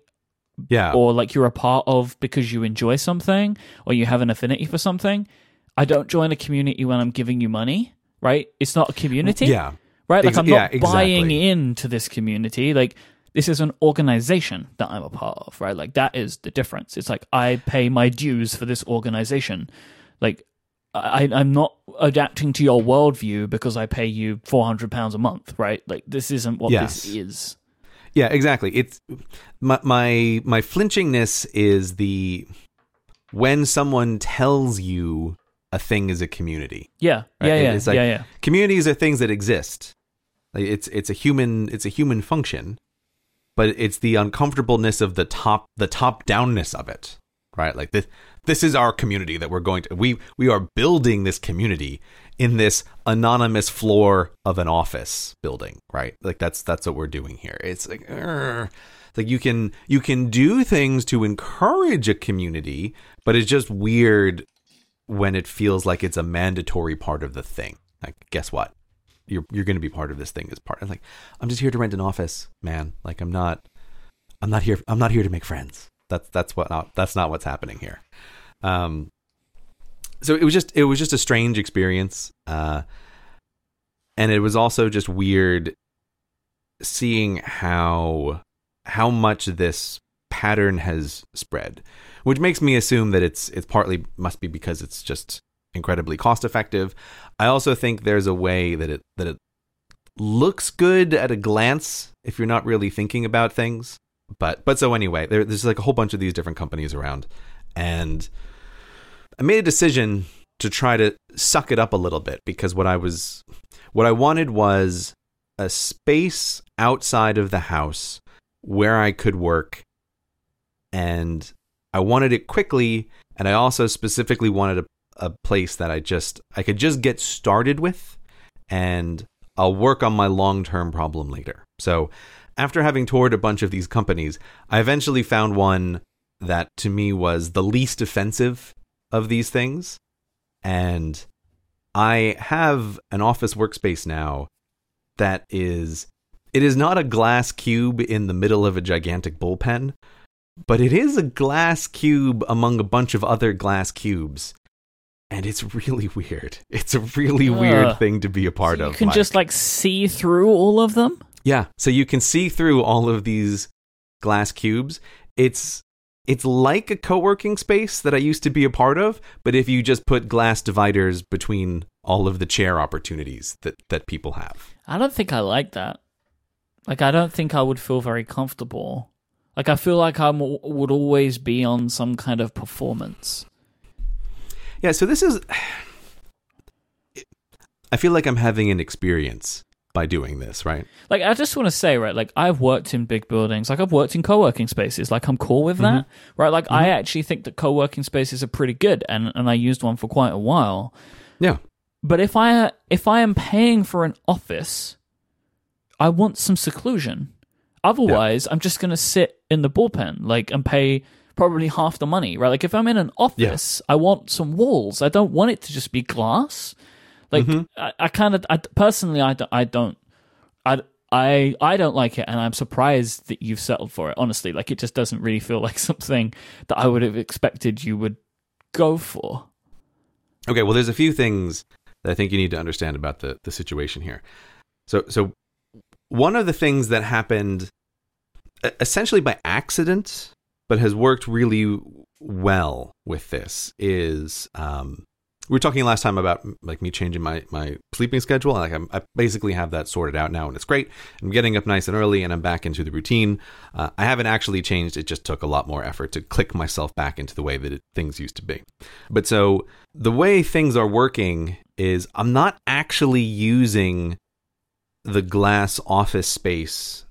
yeah or like you're a part of because you enjoy something or you have an affinity for something. I don't join a community when I'm giving you money, right? It's not a community yeah right? Like I'm yeah, not buying into this community. Like this is an organization that I'm a part of, right? Like that is the difference. It's like I pay my dues for this organization. Like I, I'm not adapting to your worldview because I pay you four hundred pounds a month, right? Like this isn't what Yes. this is. Yeah, exactly. It's my my my flinchingness is the when someone tells you a thing is a community. Yeah, Right, yeah, yeah, it's like- yeah, yeah. Communities are things that exist. Like it's it's a human it's a human function, but it's the uncomfortableness of the top the top downness of it. Right? Like this this is our community that we're going to we we are building this community in this anonymous floor of an office building, right? Like that's that's what we're doing here. It's like. Like you can you can do things to encourage a community, but it's just weird when it feels like it's a mandatory part of the thing. Like, guess what? You're you're going to be part of this thing as part. I'm Like, I'm just here to rent an office, man. Like, I'm not. I'm not here. I'm not here to make friends. That's that's what. Not, that's not what's happening here. Um. so it was just it was just a strange experience. Uh, and it was also just weird seeing how how much this pattern has spread, which makes me assume that it's it's partly must be because it's just incredibly cost effective. I also think there's a way that it that it looks good at a glance if you're not really thinking about things. But but so anyway, there, there's like a whole bunch of these different companies around, and I made a decision to try to suck it up a little bit because what I was what I wanted was a space outside of the house where I could work and I wanted it quickly and I also specifically wanted a, a place that I just I could just get started with and I'll work on my long-term problem later. So after having toured a bunch of these companies, I eventually found one that to me was the least offensive of these things and I have an office workspace now that is it is not a glass cube in the middle of a gigantic bullpen, but it is a glass cube among a bunch of other glass cubes. And it's really weird. It's a really uh, weird thing to be a part so of. You can just like see through all of them? Yeah. So you can see through all of these glass cubes. It's it's like a co-working space that I used to be a part of, but if you just put glass dividers between all of the chair opportunities that that people have. I don't think I like that. Like I don't think I would feel very comfortable. Like I feel like I would always be on some kind of performance. Yeah, so this is I feel like I'm having an experience by doing this, right? Like I just want to say, right, like I've worked in big buildings, like I've worked in co-working spaces, like I'm cool with that, mm-hmm. right? Like mm-hmm. I actually think that co-working spaces are pretty good and and I used one for quite a while. Yeah. But if I if I am paying for an office, I want some seclusion. Otherwise, yeah. I'm just going to sit in the bullpen like and pay probably half the money, right? Like if I'm in an office, yeah. I want some walls. I don't want it to just be glass. Like mm-hmm. I, I kind of, I, personally, I don't, I don't, I, I, I don't like it, and I'm surprised that you've settled for it. Honestly, like it just doesn't really feel [laughs] like something that I would have expected you would go for. Okay, well, there's a few things that I think you need to understand about the the situation here. So, so one of the things that happened essentially by accident, but has worked really well with this is um, we were talking last time about like me changing my my sleeping schedule. Like I'm, i basically have that sorted out now, and it's great. I'm getting up nice and early, and I'm back into the routine. Uh, I haven't actually changed. It just took a lot more effort to click myself back into the way that it, things used to be. But so the way things are working is I'm not actually using the glass office space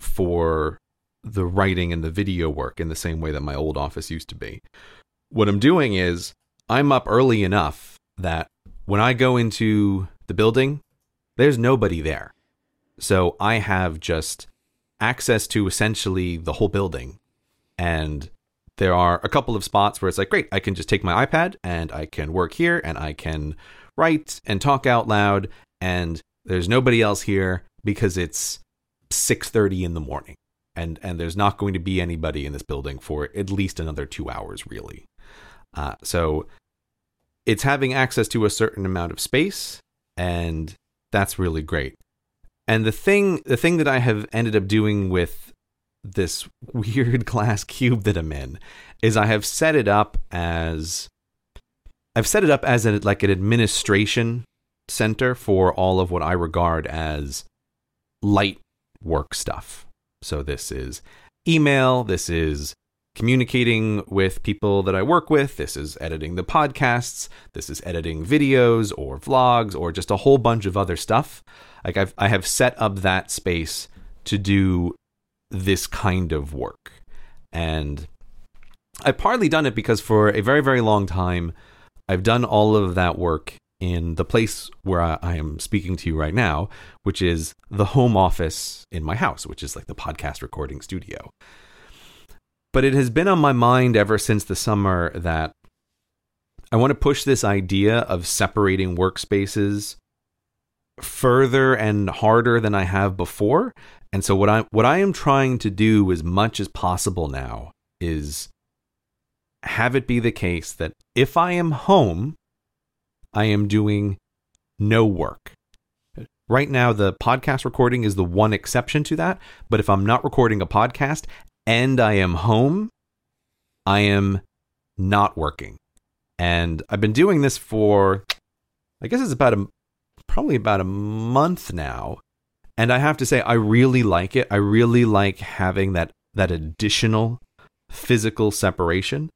for the writing and the video work in the same way that my old office used to be. What I'm doing is I'm up early enough that when I go into the building, there's nobody there. So I have just access to essentially the whole building. And there are a couple of spots where it's like, great, I can just take my iPad and I can work here and I can write and talk out loud. And there's nobody else here because it's 6:30 in the morning. And and there's not going to be anybody in this building for at least another two hours, really. Uh, so it's having access to a certain amount of space, and that's really great. And the thing, the thing that I have ended up doing with this [laughs] weird glass cube that I'm in is I have set it up as I've set it up as a, like an administration center for all of what I regard as light work stuff. So this is email, this is communicating with people that I work with. This is editing the podcasts. This is editing videos or vlogs or just a whole bunch of other stuff. Like I've I have set up that space to do this kind of work. And I've partly done it because for a very, very long time, I've done all of that work in the place where I, I, am speaking to you right now, which is the home office in my house, which is like the podcast recording studio. But it has been on my mind ever since the summer that I want to push this idea of separating workspaces further and harder than I have before. And so what I what I am trying to do as much as possible now is have it be the case that if I am home I am doing no work. Right now, the podcast recording is the one exception to that. But if I'm not recording a podcast and I am home, I am not working. And I've been doing this for, I guess it's about a, probably about a month now. And I have to say, I really like it. I really like having that, that additional physical separation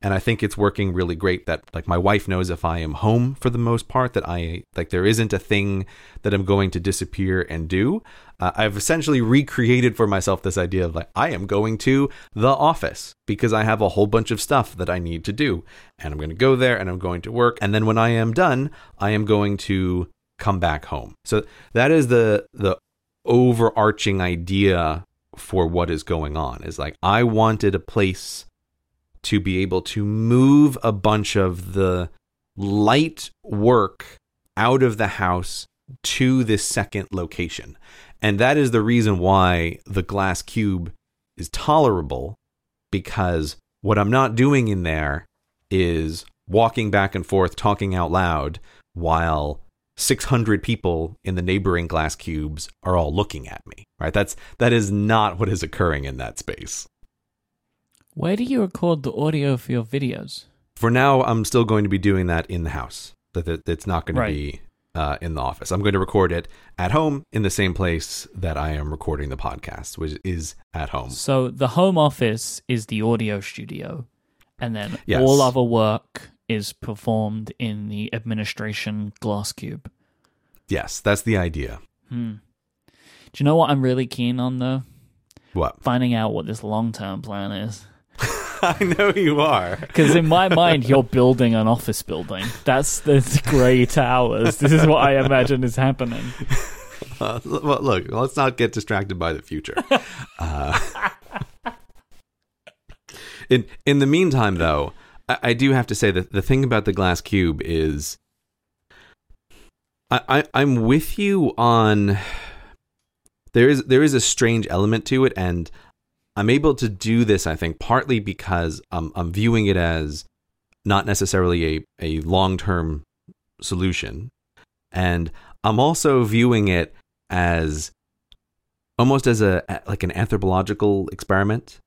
and I think it's working really great that like my wife knows if I am home for the most part that I like there isn't a thing that I'm going to disappear and do. Uh, I've essentially recreated for myself this idea of like I am going to the office because I have a whole bunch of stuff that I need to do and I'm going to go there and I'm going to work and then when I am done I am going to come back home. So that is the the overarching idea for what is going on is like I wanted a place to be able to move a bunch of the light work out of the house to this second location. And that is the reason why the glass cube is tolerable because what I'm not doing in there is walking back and forth talking out loud while 600 people in the neighboring glass cubes are all looking at me right that's that is not what is occurring in that space where do you record the audio for your videos? For now, I'm still going to be doing that in the house. That it's not going to be uh, in the office. I'm going to record it at home in the same place that I am recording the podcast, which is at home. So the home office is the audio studio, and then yes. all other work is performed in the administration glass cube. Yes, that's the idea. Hmm. Do you know what I'm really keen on though? What? Finding out what this long term plan is. [laughs] I know you are. Because in my mind, you're building an office building. That's the grey towers. This is what I imagine is happening. Uh, well, look, let's not get distracted by the future. [laughs] Uh, [laughs] in in the meantime, though, I, I, do have to say that the thing about the glass cube is, I, I I'm with you on. There is there is a strange element to it, and I'm able to do this, I think, partly because I'm, I'm viewing it as not necessarily a, a long term solution. And I'm also viewing it as almost as a like an anthropological experiment.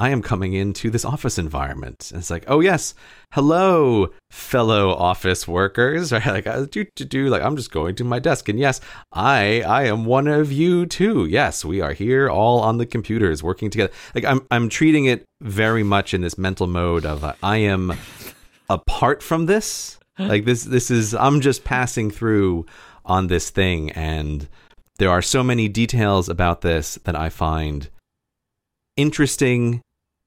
I am coming into this office environment. And it's like, oh yes, hello, fellow office workers. [laughs] Right? Like, uh, do, do, do, like I'm just going to my desk, and yes, I I am one of you too. Yes, we are here all on the computers working together. Like I'm I'm treating it very much in this mental mode of uh, I am apart from this. Like this this is I'm just passing through on this thing, and there are so many details about this that I find interesting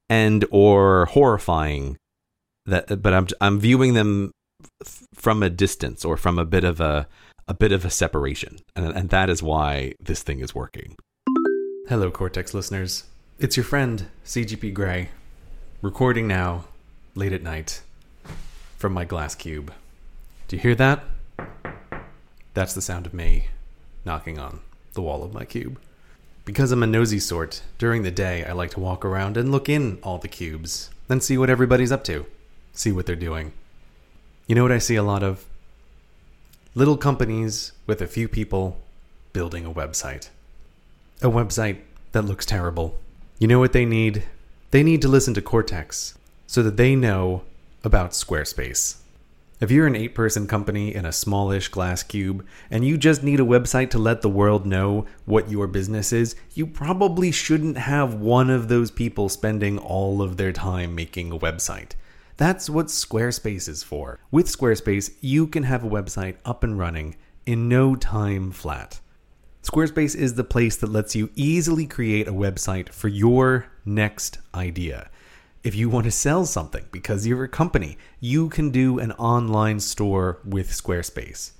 and or horrifying that but I'm I'm viewing them from a distance or from a bit of a a bit of a separation and and that is why this thing is working. Hello Cortex listeners. It's your friend CGP Grey recording now late at night from my glass cube. Do you hear that? That's the sound of me knocking on the wall of my cube. Because I'm a nosy sort, during the day I like to walk around and look in all the cubes, then see what everybody's up to, see what they're doing. You know what I see a lot of? Little companies with a few people building a website. A website that looks terrible. You know what they need? They need to listen to Cortex so that they know about Squarespace. If you're an eight person company in a smallish glass cube and you just need a website to let the world know what your business is, you probably shouldn't have one of those people spending all of their time making a website. That's what Squarespace is for. With Squarespace, you can have a website up and running in no time flat. Squarespace is the place that lets you easily create a website for your next idea. If you want to sell something because you're a company, you can do an online store with Squarespace.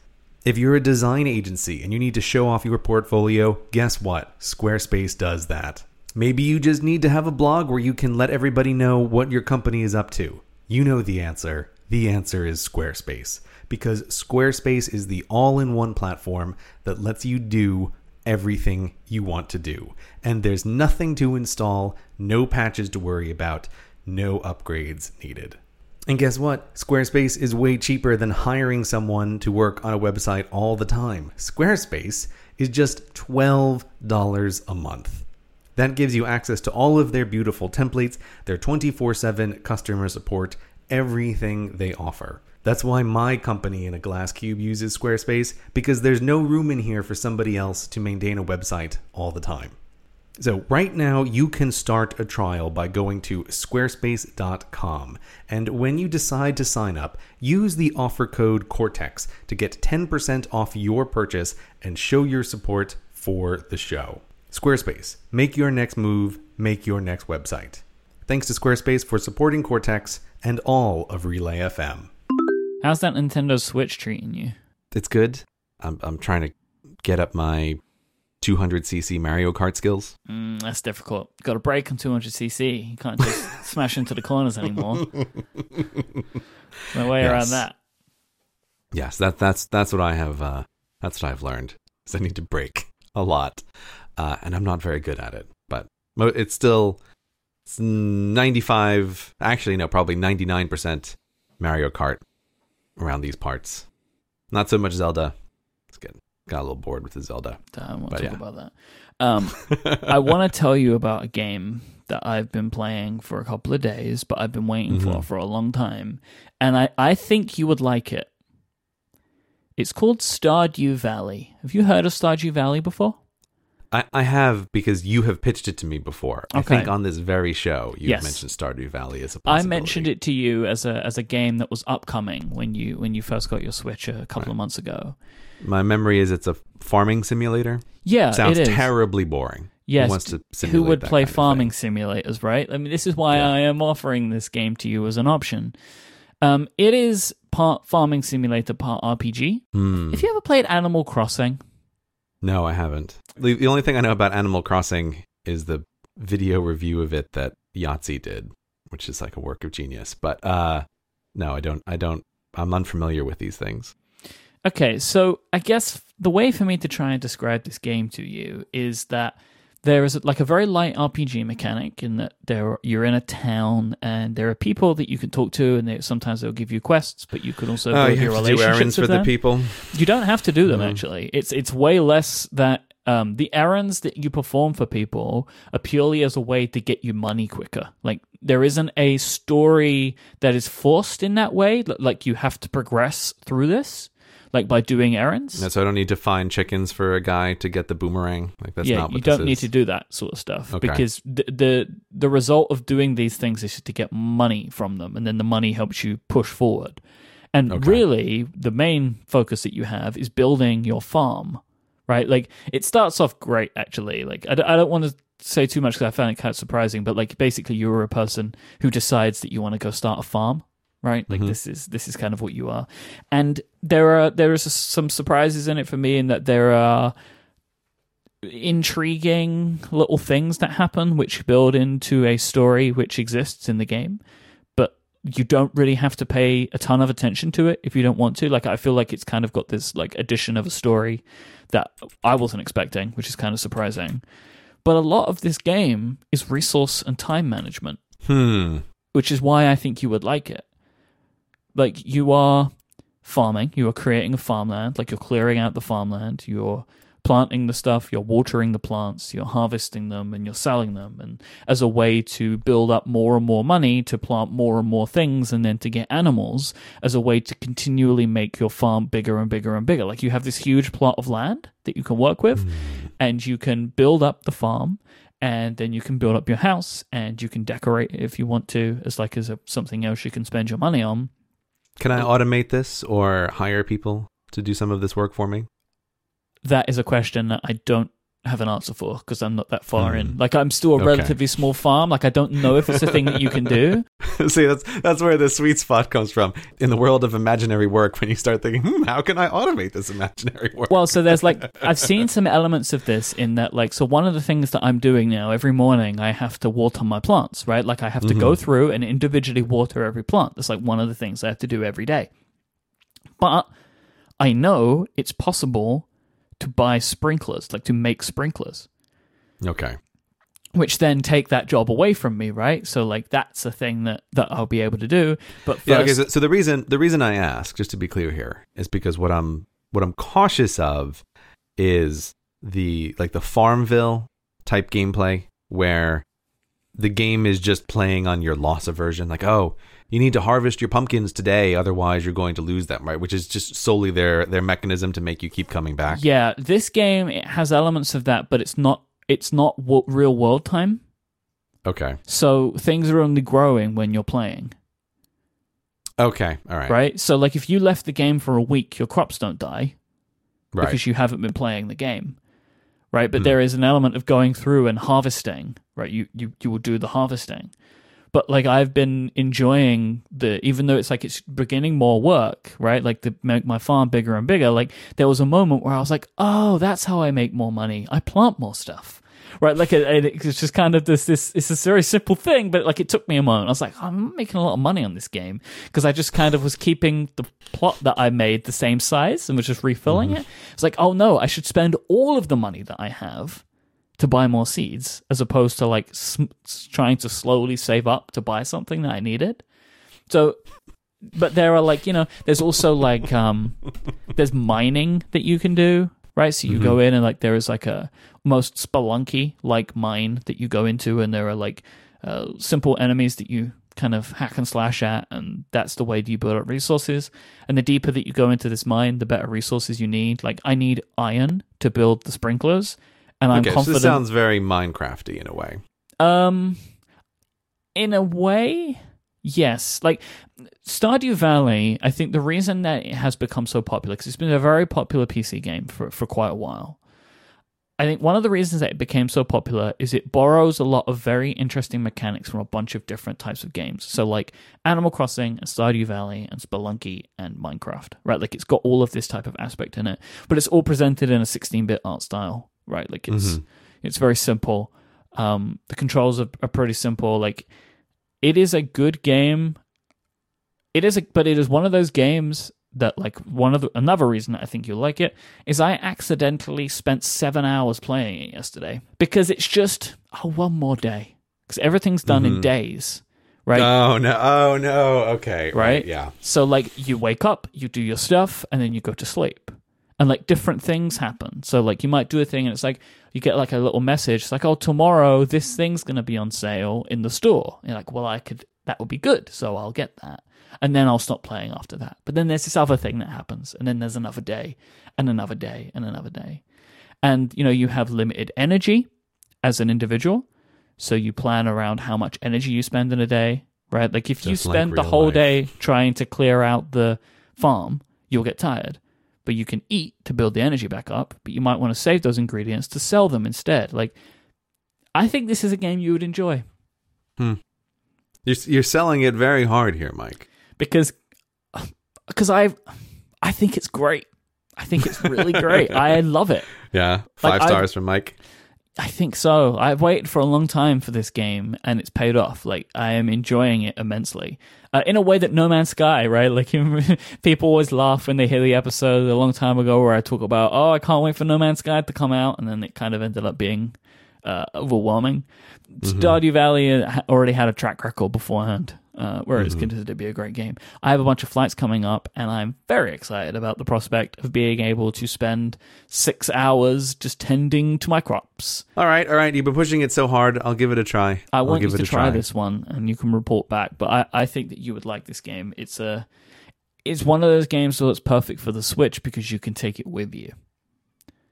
If you're a design agency and you need to show off your portfolio, guess what? Squarespace does that. Maybe you just need to have a blog where you can let everybody know what your company is up to. You know the answer. The answer is Squarespace. Because Squarespace is the all in one platform that lets you do everything you want to do. And there's nothing to install, no patches to worry about no upgrades needed. And guess what? Squarespace is way cheaper than hiring someone to work on a website all the time. Squarespace is just $12 a month. That gives you access to all of their beautiful templates, their 24 7 customer support, everything they offer. That's why my company in a glass cube uses Squarespace because there's no room in here for somebody else to maintain a website all the time. So, right now, you can start a trial by going to squarespace.com. And when you decide to sign up, use the offer code Cortex to get 10% off your purchase and show your support for the show. Squarespace, make your next move, make your next website. Thanks to Squarespace for supporting Cortex and all of Relay FM. How's that Nintendo Switch treating you? It's good. I'm, I'm trying to get up my 200cc Mario Kart skills. Mm, that's difficult. Got to brake on 200cc. You can't just [laughs] smash into the corners anymore. [laughs] no way Yes. around that. Yes, that that's that's what I have. Uh, that's what I've learned. Is I need to brake a lot, uh, and I'm not very good at it. But it's still it's 95. Actually, no, probably 99 percent Mario Kart around these parts. Not so much Zelda. Got a little bored with the Zelda. Don't want But to talk yeah. about that. Um, I [laughs] want to tell you about a game that I've been playing for a couple of days, but I've been waiting for Mhm. for a long time, and I I think you would like it. It's called Stardew Valley. Have you heard of Stardew Valley before? I, I have because you have pitched it to me before. I Okay. think on this very show you Yes. mentioned Stardew Valley as a I mentioned it to you as a as a game that was upcoming when you when you first got your Switch a couple of months ago. My memory is it's a farming simulator. Yeah, Sounds terribly boring. Yes, Who wants to who would play farming simulators, right? I mean, this is why Yeah. I am offering this game to you as an option. Um, it is part farming simulator, part RPG. Hmm. If you ever played Animal Crossing, No, I haven't. The, the only thing I know about Animal Crossing is the video review of it that Yahtzee did, which is like a work of genius. But uh, no, I don't. I don't. I'm unfamiliar with these things. Okay, so I guess the way for me to try and describe this game to you is that there is like a very light RPG mechanic in that there you're in a town and there are people that you can talk to and they, sometimes they'll give you quests, but you can also oh, build you your have to do relationships errands with for the them. people. You don't have to do them Mhm. actually. It's it's way less that um, the errands that you perform for people are purely as a way to get you money quicker. Like there isn't a story that is forced in that way. Like you have to progress through this, like by doing errands. No, so I don't need to find chickens for a guy to get the boomerang. Like that's yeah, not what you don't need to do that sort of stuff Okay. because the, the the result of doing these things is to get money from them, and then the money helps you push forward. And Okay. really, the main focus that you have is building your farm, right? Like it starts off great, actually. Like I don't want to say too much because I found it kind of surprising, but like basically, you are a person who decides that you want to go start a farm. Right, like Mhm. this is this is kind of what you are, and there are there is some surprises in it for me in that there are intriguing little things that happen which build into a story which exists in the game but you don't really have to pay a ton of attention to it if you don't want to like i feel like it's kind of got this like addition of a story that i wasn't expecting which is kind of surprising but a lot of this game is resource and time management Hmm. which is why I think you would like it. Like you are farming, you are creating a farmland, like you're clearing out the farmland, you're planting the stuff, you're watering the plants, you're harvesting them and you're selling them and as a way to build up more and more money to plant more and more things and then to get animals as a way to continually make your farm bigger and bigger and bigger. Like you have this huge plot of land that you can work with mm. and you can build up the farm and then you can build up your house and you can decorate it if you want to as like as a, something else you can spend your money on Can I automate this or hire people to do some of this work for me? that is a question that i don't have an answer for because i'm not that far in Hmm. like i'm still a Okay. relatively small farm like i don't know if it's a thing that you can do [laughs] See, that's that's where the sweet spot comes from in the world of imaginary work. When you start thinking, hmm, how can I automate this imaginary work? well so there's like [laughs] i've seen some elements of this in that like so one of the things that i'm doing now every morning i have to water my plants right like i have to go through and individually water every plant that's like one of the things i have to do every day but i know it's possible to buy sprinklers like to make sprinklers okay, which then take that job away from me, right? So like that's a thing that that I'll be able to do. But first, Yeah. Okay. So, so the reason the reason I ask, just to be clear here, is because what I'm what I'm cautious of is the like the Farmville type gameplay where the game is just playing on your loss aversion. Like, oh, you need to harvest your pumpkins today, otherwise you're going to lose them, right? Which is just solely their their mechanism to make you keep coming back. yeah, this game it has elements of that, but it's not it's not real world time. Okay. So things are only growing when you're playing, Okay. All right. right? So like if you left the game for a week, your crops don't die Right. because you haven't been playing the game. Right? But Mhm. there is an element of going through and harvesting, right? You you you will do the harvesting. But like I've been enjoying the even though it's like it's beginning more work, right? Like to make my farm bigger and bigger. Like there was a moment where I was like, "Oh, that's how I make more money. I plant more stuff." Right? Like it, it- it's just kind of this this it's a very simple thing, but like it took me a moment. I was like, "I'm making a lot of money on this game" because I just kind of was keeping the plot that I made the same size and was just refilling mm-hmm. it. It's like, "Oh no, I should spend all of the money that I have to buy more seeds as opposed to like sm- trying to slowly save up to buy something that I needed. So, but there are like, you know, there's also like, um, there's mining that you can do, right? So you go in and like there is like a most spelunky like mine that you go into, and there are like uh, simple enemies that you kind of hack and slash at, and that's the way that you build up resources. And the deeper that you go into this mine, the better resources you need. Like I need iron to build the sprinklers, and I'm okay. So this sounds very Minecrafty in a way. Um, in a way, yes. Like Stardew Valley, I think the reason that it has become so popular because it's been a very popular PC game for for quite a while. I think one of the reasons that it became so popular is it borrows a lot of very interesting mechanics from a bunch of different types of games. So like Animal Crossing and Stardew Valley and Spelunky and Minecraft, right? Like it's got all of this type of aspect in it, but it's all presented in a 16-bit art style, right? Like it's Mhm. it's very simple. Um, the controls are, are pretty simple. Like it is a good game. It is a, but it is one of those games that like one of the another reason I think you'll like it is I accidentally spent seven hours playing it yesterday because it's just oh one more day because everything's done in Mhm. days, right? Oh no! Oh no! Okay. Right? Yeah. So like you wake up, you do your stuff, and then you go to sleep. And like different things happen. So like you might do a thing and it's like you get like a little message. It's like, oh tomorrow this thing's gonna be on sale in the store. And you're like, well I could that would be good, so I'll get that. And then I'll stop playing after that. But then there's this other thing that happens, and then there's another day, and another day, and another day. And you know, you have limited energy as an individual. So you plan around how much energy you spend in a day, right? Like if you Just like spend the whole life. day trying to clear out the farm, you'll get tired. But you can eat to build the energy back up, but you might want to save those ingredients to sell them instead. Like I think this is a game you would enjoy hmm. You're you're selling it very hard here, Myke. because because I I think it's great. I think it's really great. [laughs] I love it. Yeah. Five Like, stars from Myke. I think so. I've waited for a long time for this game, and it's paid off. Like I am enjoying it immensely, uh, in a way that No Man's Sky, right? [laughs] Like people always laugh when they hear the episode a long time ago where I talk about, oh, I can't wait for No Man's Sky to come out, and then it kind of ended up being uh, overwhelming. Stardew Valley already had a track record beforehand, uh, where it's considered to be a great game. I have a bunch of flights coming up, and I'm very excited about the prospect of being able to spend six hours just tending to my crops. All right, all right. You've been pushing it so hard. I'll give it a try. I I'll want you give to it a try, this one, and you can report back. But I, I think that you would like this game. It's a, it's one of those games that's perfect for the Switch because you can take it with you.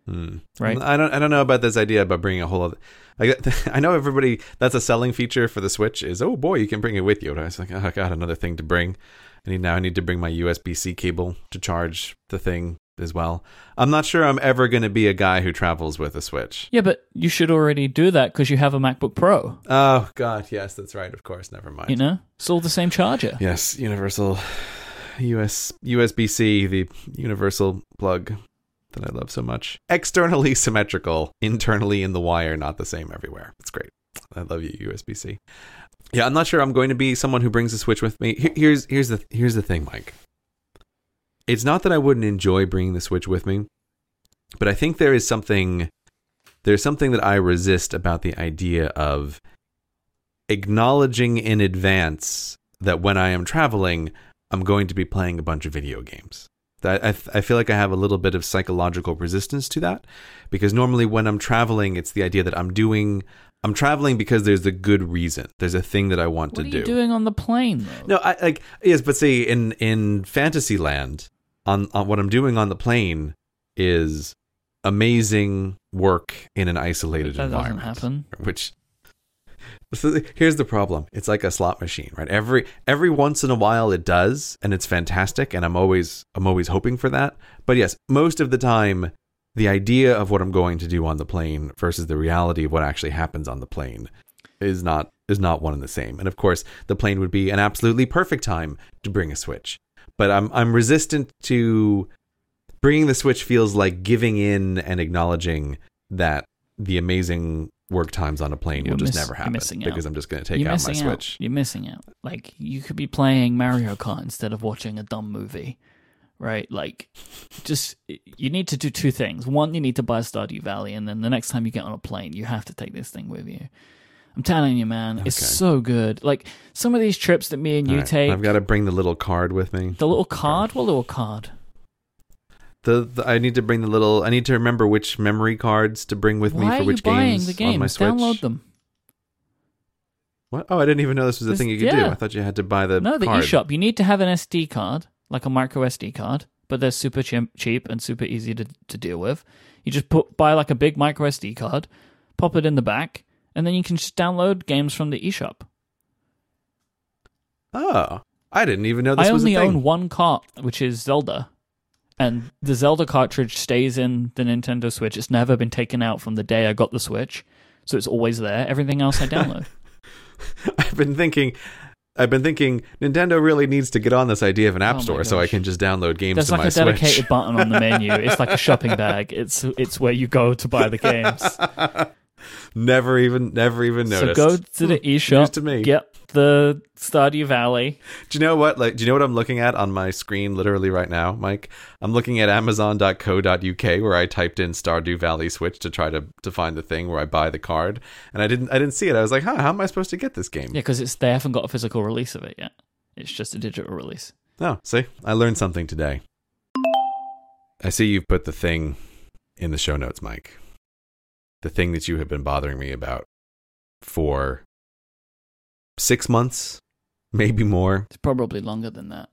Hmm. Right. I don't. I don't know about this idea about bringing a whole other. I, [laughs] I know everybody. That's a selling feature for the Switch. Is oh boy, you can bring it with you. And I was like, oh, god another thing to bring. I need now. I need to bring my USB C cable to charge the thing as well. I'm not sure I'm ever going to be a guy who travels with a Switch. Yeah, but you should already do that because you have a MacBook Pro. Oh God, yes, that's right. Of course, never mind. You know, it's all the same charger. Yes, universal US USB C, the universal plug that I love so much. Externally [laughs] symmetrical, internally in the wire, not the same everywhere. It's great. I love you, USB C. Yeah, I'm not sure I'm going to be someone who brings a Switch with me. Here's here's the here's the thing, Myke. It's not that I wouldn't enjoy bringing the Switch with me, but I think there is something there's something that I resist about the idea of acknowledging in advance that when I am traveling, I'm going to be playing a bunch of video games. That I, I feel like I have a little bit of psychological resistance to that because normally when I'm traveling, it's the idea that I'm doing I'm traveling because there's a good reason. There's a thing that I want What to do. What are do. you doing on the plane though? No, I like yes, but see in in Fantasyland, on on what I'm doing on the plane is amazing work in an isolated that doesn't environment. happen. Which so here's the problem. It's like a slot machine, right? Every every once in a while it does, and it's fantastic, and I'm always I'm always hoping for that. But yes, most of the time the idea of what I'm going to do on the plane versus the reality of what actually happens on the plane is not is not one and the same. And of course, the plane would be an absolutely perfect time to bring a switch. But I'm I'm resistant to bringing the switch feels like giving in and acknowledging that the amazing work times on a plane You're will just miss- never happen missing out. because I'm just going to take You're out my out. switch. You're missing out. Like you could be playing Mario Kart instead of watching a dumb movie, right? Like, just you need to do two things. One, you need to buy Stardew Valley, and then the next time you get on a plane, you have to take this thing with you. I'm telling you, man, it's so good. Like some of these trips that me and you right, take, I've got to bring the little card with me. the little card. What little card? The, the I need to bring the little. I need to remember which memory cards to bring with Why me for which games the on my games? Switch. Download them. What? Oh, I didn't even know this was a This- thing you could do. I thought you had to buy the No, the card. eShop. You need to have an SD card, like a micro SD card, but they're super chim- cheap and super easy to, to deal with. You just put buy like a big micro SD card, pop it in the back, and then you can just download games from the eShop. Oh, I didn't even know this I was only a thing. own one cart, which is Zelda. And the Zelda cartridge stays in the Nintendo Switch. It's never been taken out from the day I got the Switch. So it's always there. Everything else I download. [laughs] I've been thinking. I've been thinking Nintendo really needs to get on this idea of an app Oh my store so I can just download games There's to like my a dedicated Switch. [laughs] button on the menu. It's like a shopping bag. It's it's where you go to buy the games. [laughs] never even, never even noticed. So go to the hmm. News eShop, to me. get the Stardew Valley. Do you know what? Like, do you know what I'm looking at on my screen literally right now, Myke? I'm looking at Amazon.co.uk where I typed in Stardew Valley Switch to try to to find the thing where I buy the card, and I didn't I didn't see it. I was like, huh, how am I supposed to get this game? Yeah, because it's they haven't got a physical release of it yet. It's just a digital release. Oh, see, I learned something today. I see you've put the thing in the show notes, Myke. The thing that you have been bothering me about for six months, maybe more. It's probably longer than that.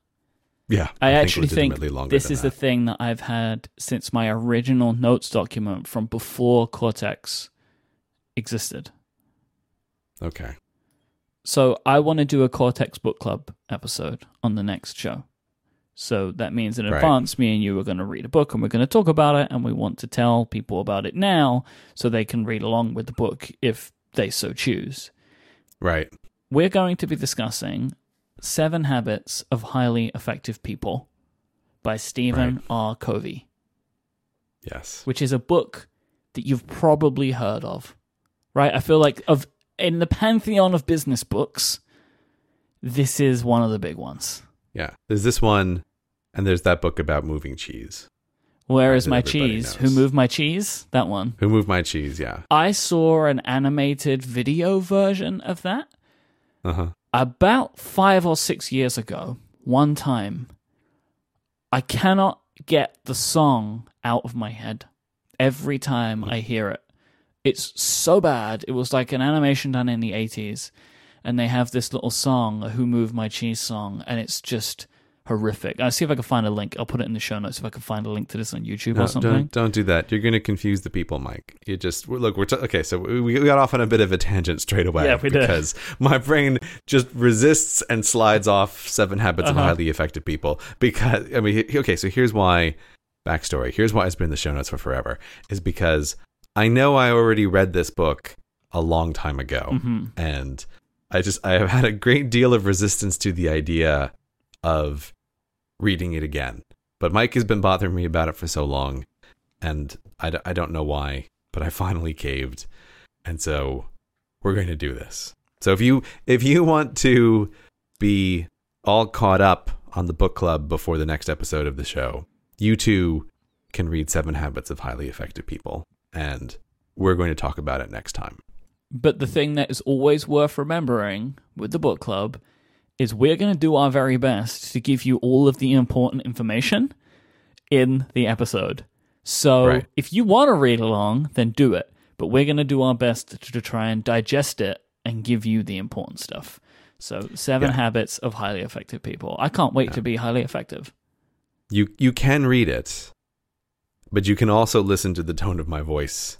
Yeah, I, actually think longer this is the thing that I've had since my original notes document from before Cortex existed. okay. So I want to do a Cortex book club episode on the next show. So that means in Right. advance, me and you are going to read a book and we're going to talk about it, and we want to tell people about it now so they can read along with the book if they so choose. Right. We're going to be discussing Seven Habits of Highly Effective People by Stephen Right. R. Covey, Yes. which is a book that you've probably heard of, right? I feel like of in the pantheon of business books, this is one of the big ones. Yeah. There's this one, and there's that book about moving cheese. Where is my cheese? Who moved my cheese? That one. Who moved my cheese? Yeah. I saw an animated video version of that Uh huh. about five or six years ago, one time, I cannot get the song out of my head every time I hear it. It's so bad. It was like an animation done in the 80s, and they have this little song, a Who Moved My Cheese song, and it's just horrific. I'll see if I can find a link. I'll put it in the show notes if I can find a link to this on YouTube No, or something. don't don't do that. You're going to confuse the people, Myke. You just look. We're t- okay. So we, got off on a bit of a tangent straight away. Yeah, we did. because my brain just resists and slides off Seven Habits of Uh-huh. Highly Effective People. Because I mean, okay. So here's why. Backstory. Here's why it's been in the show notes for forever. Is because I know I already read this book a long time ago, hmm and I just I have had a great deal of resistance to the idea of reading it again. But Myke has been bothering me about it for so long, and I, d- I don't know why, but I finally caved, and so we're going to do this. So if you if you want to be all caught up on the book club before the next episode of the show, you too can read Seven Habits of Highly Effective People, and we're going to talk about it next time. But the thing that is always worth remembering with the book club is we're going to do our very best to give you all of the important information in the episode. So Right. if you want to read along, then do it. But we're going to do our best to, to try and digest it and give you the important stuff. So, seven Yeah. habits of highly effective people. I can't wait to be highly effective. You you can read it, but you can also listen to the tone of my voice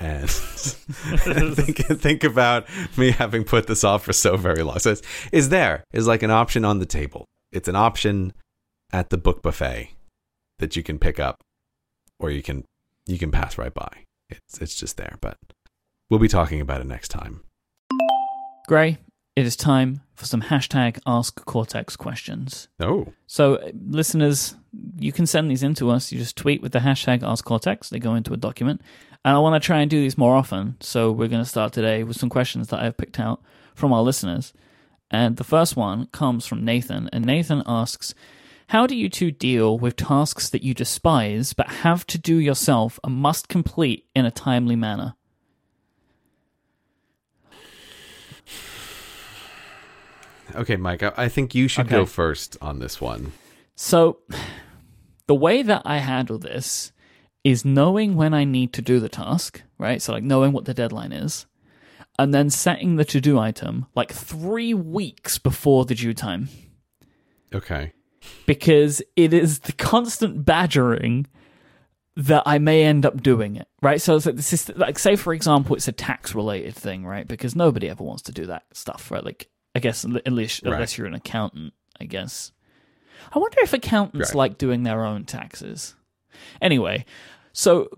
and [laughs] think think about me having put this off for so very long. So it's is there is like an option on the table. It's an option at the book buffet that you can pick up or you can you can pass right by. It's it's just there, but we'll be talking about it next time. Grey, it is time for some hashtag Ask Cortex questions. Oh, So, uh, listeners, you can send these in to us. You just tweet with the hashtag Ask Cortex. They go into a document. And I want to try and do these more often. So, we're going to start today with some questions that I've picked out from our listeners. And the first one comes from Nathan. And Nathan asks How do you two deal with tasks that you despise but have to do yourself and must complete in a timely manner? okay, Myke. I, think you should Okay. go first on this one. So, [sighs] the way that I handle this is knowing when I need to do the task, right? So, like knowing what the deadline is, and then setting the to do item like three weeks before the due time Okay. because it is the constant badgering that I may end up doing it, right? So it's like this is like, say for example, it's a tax related thing, right? Because nobody ever wants to do that stuff, right? Like, I guess unless Right. unless you're an accountant, I guess. I wonder if accountants Right. like doing their own taxes. Anyway, so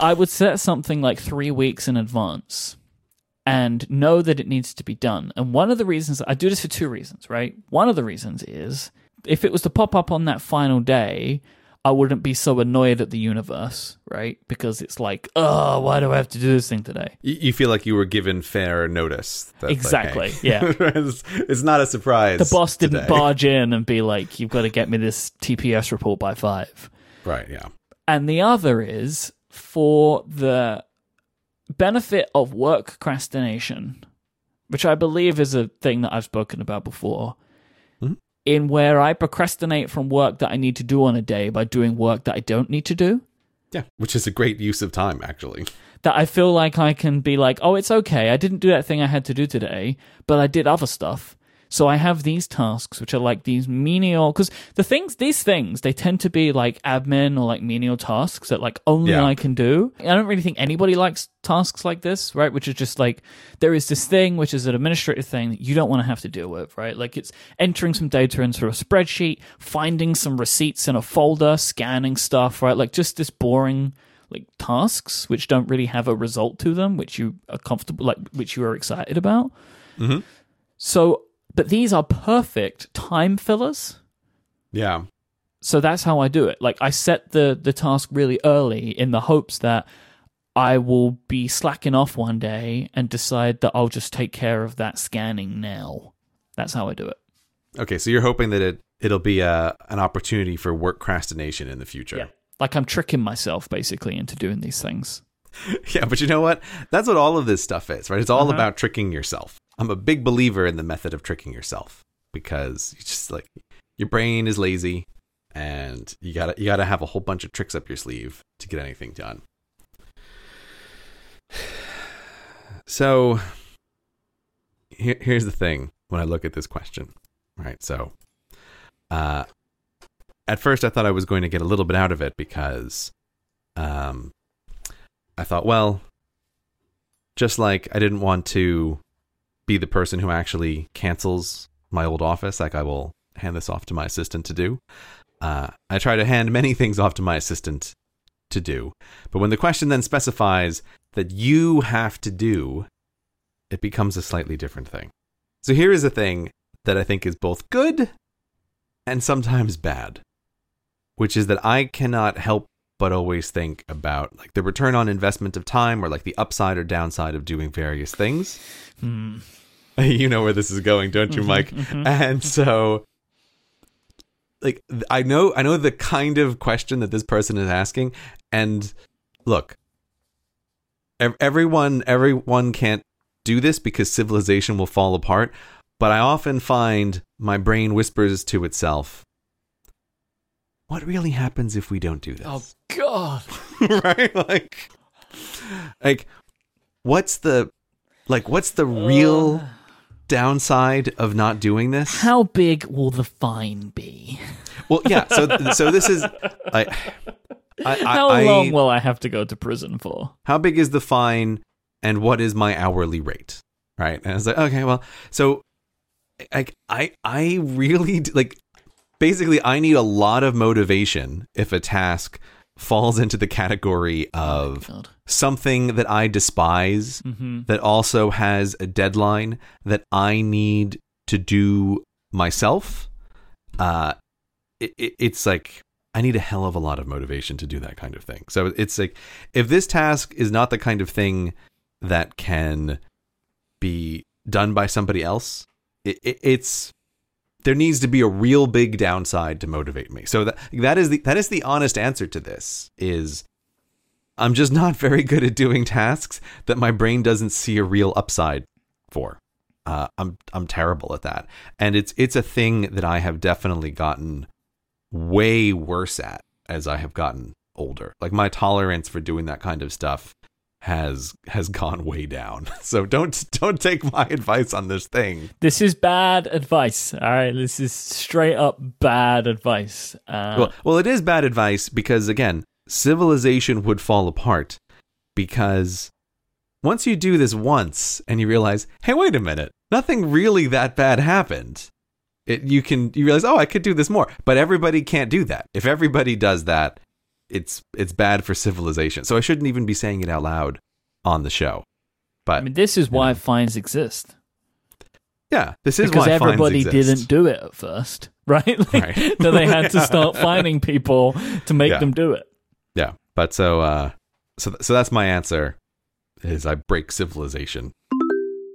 I would set something like three weeks in advance and know that it needs to be done. And one of the reasons I do this for two reasons, right? One of the reasons is if it was to pop up on that final day, I wouldn't be so annoyed at the universe, right? Because it's like, oh, why do I have to do this thing today? You, feel like you were given fair notice. That's like, Exactly, hey. yeah. [laughs] it's, it's not a surprise. The boss didn't barge in and be like, you've got to get me this TPS report by five. Right. Yeah. and the other is for the benefit of work procrastination, which I believe is a thing that I've spoken about before. Mhm. In where I procrastinate from work that I need to do on a day by doing work that I don't need to do. Yeah. Which is a great use of time, actually. That I feel like I can be like, oh, it's okay. I didn't do that thing I had to do today, but I did other stuff. So I have these tasks, which are like these menial, because the things, these things, they tend to be like admin or like menial tasks that like only Yeah. I can do. I don't really think anybody likes tasks like this, right? Which is just like, there is this thing, which is an administrative thing that you don't want to have to deal with, right? Like it's entering some data into a spreadsheet, finding some receipts in a folder, scanning stuff, right? Like just this boring like tasks which don't really have a result to them which you are comfortable like which you are excited about Mhm. so but these are perfect time fillers Yeah. so that's how i do it like i set the the task really early in the hopes that i will be slacking off one day and decide that i'll just take care of that scanning now that's how i do it Okay. So you're hoping that it it'll be a an opportunity for work procrastination in the future. Yeah. like i'm tricking myself basically into doing these things [laughs] Yeah, but you know what? That's what all of this stuff is, right? It's all Uh-huh. about tricking yourself. I'm a big believer in the method of tricking yourself because you just like your brain is lazy and you got to you got to have a whole bunch of tricks up your sleeve to get anything done. [sighs] So here, here's the thing when I look at this question, right? So uh at first I thought I was going to get a little bit out of it because um I thought, well, just like I didn't want to be the person who actually cancels my old office, like I will hand this off to my assistant to do. Uh, I try to hand many things off to my assistant to do. But when the question then specifies that you have to do, it becomes a slightly different thing. So here is a thing that I think is both good and sometimes bad, which is that I cannot help but always think about like the return on investment of time or like the upside or downside of doing various things. hmm. [laughs] you know where this is going, don't you, mm-hmm, Myke? Mm-hmm. And so like I know I know the kind of question that this person is asking and look everyone everyone can't do this because civilization will fall apart. But I often find my brain whispers to itself, "What really happens if we don't do this?" Oh God. [laughs] right? Like, like, what's the, like, what's the real downside of not doing this? How big will the fine be? Well, yeah. So, so this is, I, I, How I, long will I have to go to prison for? how big is the fine, and what is my hourly rate? Right? And I was like, okay, well, so, like, I, I really like. Basically, I need a lot of motivation if a task falls into the category of God. something that I despise Mm-hmm. that also has a deadline that I need to do myself. Uh, it, it, it's like I need a hell of a lot of motivation to do that kind of thing. So it's like if this task is not the kind of thing that can be done by somebody else, it, it, it's there needs to be a real big downside to motivate me. So that that is the that is the honest answer to this is I'm just not very good at doing tasks that my brain doesn't see a real upside for. Uh, I'm I'm terrible at that, and it's it's a thing that I have definitely gotten way worse at as I have gotten older. Like my tolerance for doing that kind of stuff has has gone way down. [laughs] So don't don't take my [laughs] advice on this thing. This is bad advice. All right, this is straight up bad advice. Uh, Well, well, it is bad advice because again, civilization would fall apart because once you do this once and you realize, hey, wait a minute, nothing really that bad happened. It, you can you realize, oh, I could do this more, but everybody can't do that. If everybody does that, it's it's bad for civilization. So I shouldn't even be saying it out loud on the show. But I mean, this is why fines exist yeah, this is because why fines everybody didn't do it at first, [laughs] right? Like, Right. [laughs] so they had to [laughs] start fining people to make Yeah. them do it. Yeah, but so uh, so so that's my answer. Is I break civilization.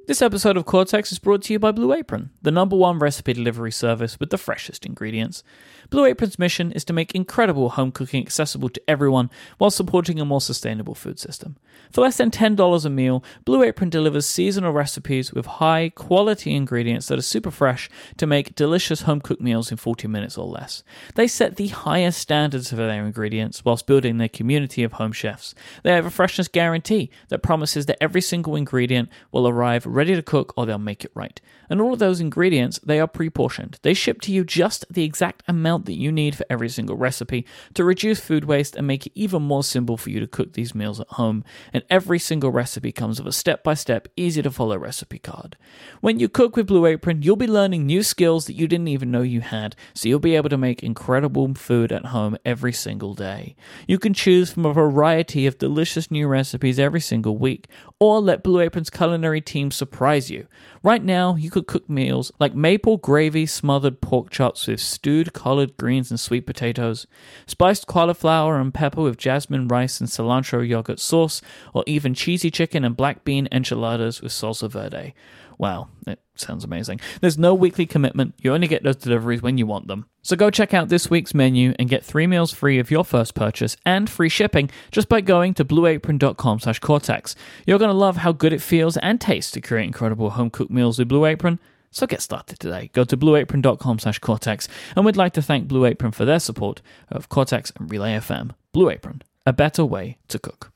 This episode of Cortex is brought to you by Blue Apron, the number one recipe delivery service with the freshest ingredients. Blue Apron's mission is to make incredible home cooking accessible to everyone while supporting a more sustainable food system. For less than $10 a meal, Blue Apron delivers seasonal recipes with high quality ingredients that are super fresh to make delicious home cooked meals in 40 minutes or less. They set the highest standards for their ingredients whilst building their community of home chefs. They have a freshness guarantee that promises that every single ingredient will arrive ready to cook or they'll make it right. And all of those ingredients, they are pre-portioned. They ship to you just the exact amount that you need for every single recipe to reduce food waste and make it even more simple for you to cook these meals at home. And every single recipe comes with a step-by-step, easy to follow recipe card. When you cook with Blue Apron, you'll be learning new skills that you didn't even know you had, so you'll be able to make incredible food at home every single day. You can choose from a variety of delicious new recipes every single week, or let Blue Apron's culinary team surprise you. Right now, you could cook meals like maple gravy smothered pork chops with stewed collard greens and sweet potatoes, spiced cauliflower and pepper with jasmine rice and cilantro yogurt sauce, or even cheesy chicken and black bean enchiladas with salsa verde. Wow, it sounds amazing. There's no weekly commitment. You only get those deliveries when you want them. So go check out this week's menu and get three meals free of your first purchase and free shipping just by going to blueapron.com slash cortex. You're going to love how good it feels and tastes to create incredible home cooked meals with Blue Apron. So get started today. Go to blueapron.com slash cortex. And we'd like to thank Blue Apron for their support of Cortex and Relay FM. Blue Apron, a better way to cook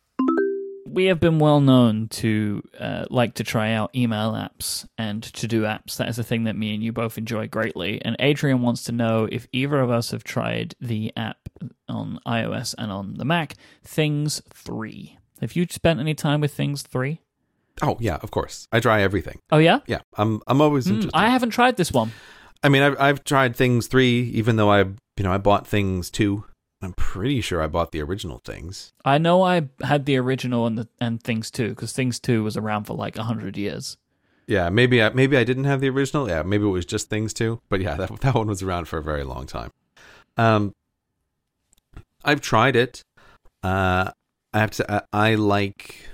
we have been well known to uh, like to try out email apps and to do apps. That is a thing that me and you both enjoy greatly. And Adrian wants to know if either of us have tried the app on iOS and on the Mac, Things 3. Have you spent any time with Things 3? Oh yeah, of course. I try everything. Oh, yeah? Yeah, I'm I'm always interested. I haven't tried this one. I mean, I've I've tried things three, even though I you know I bought things two. I'm pretty sure I bought the original things. I know I had the original and, the, and Things 2, because Things 2 was around for like 100 years. Yeah, maybe I maybe I didn't have the original. Yeah, maybe it was just things two. But yeah, [laughs] that that one was around for a very long time. Um, I've tried it. Uh, I have to. I, I like.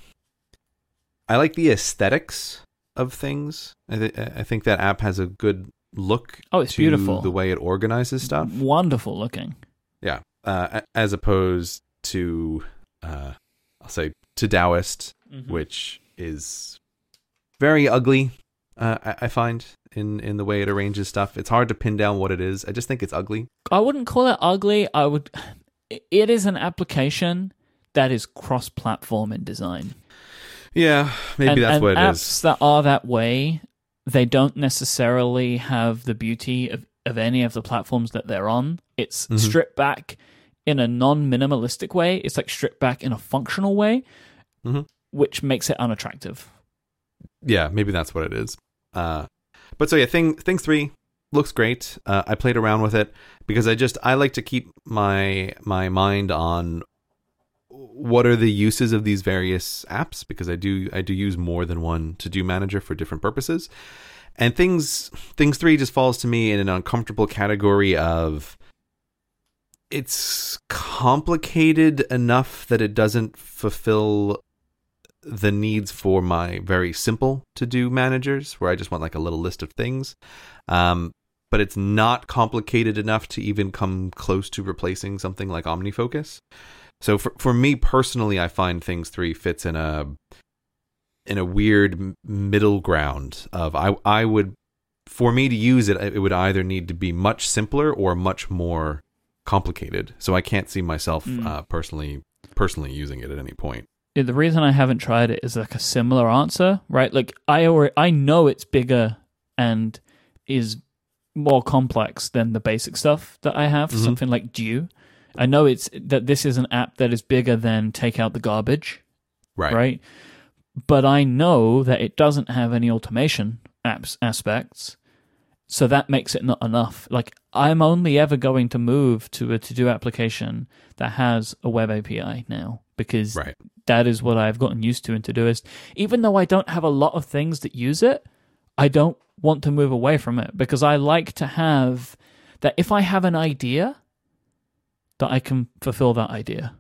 I like the aesthetics of things. I, th- I think that app has a good look. Oh, it's beautiful. The way it organizes stuff. Wonderful looking. Yeah, uh, as opposed to uh, I'll say Todoist, Mm-hmm. which is very ugly. Uh, I, I find in in the way it arranges stuff. It's hard to pin down what it is. I just think it's ugly. I wouldn't call it ugly. I would. [sighs] It is an application that is cross-platform in design. Yeah, maybe and, that's and what it apps is. that are that way, they don't necessarily have the beauty of, of any of the platforms that they're on. It's Mhm. stripped back in a non-minimalistic way. It's like stripped back in a functional way, Mhm. which makes it unattractive. Yeah, maybe that's what it is. Uh, but so yeah, thing thing three looks great. Uh, I played around with it because I just I like to keep my my mind on what are the uses of these various apps because I do I do use more than one to do manager for different purposes. And things things three just falls to me in an uncomfortable category of it's complicated enough that it doesn't fulfill the needs for my very simple to do managers where I just want like a little list of things. Um, but it's not complicated enough to even come close to replacing something like OmniFocus. So for for me personally, I find things three fits in a in a weird middle ground of I I would for me to use it it would either need to be much simpler or much more complicated. So I can't see myself Mm. uh, personally personally using it at any point. Yeah, The reason I haven't tried it is like a similar answer, right? Like I already, I know it's bigger and is more complex than the basic stuff that I have. Mhm. Something like Due. I know it's that this is an app that is bigger than Take Out the Garbage, Right. right? But I know that it doesn't have any automation apps aspects, so that makes it not enough. Like I'm only ever going to move to a to-do application that has a web API now because Right. that is what I've gotten used to in Todoist. Even though I don't have a lot of things that use it, I don't want to move away from it because I like to have that if I have an idea, that I can fulfill that idea.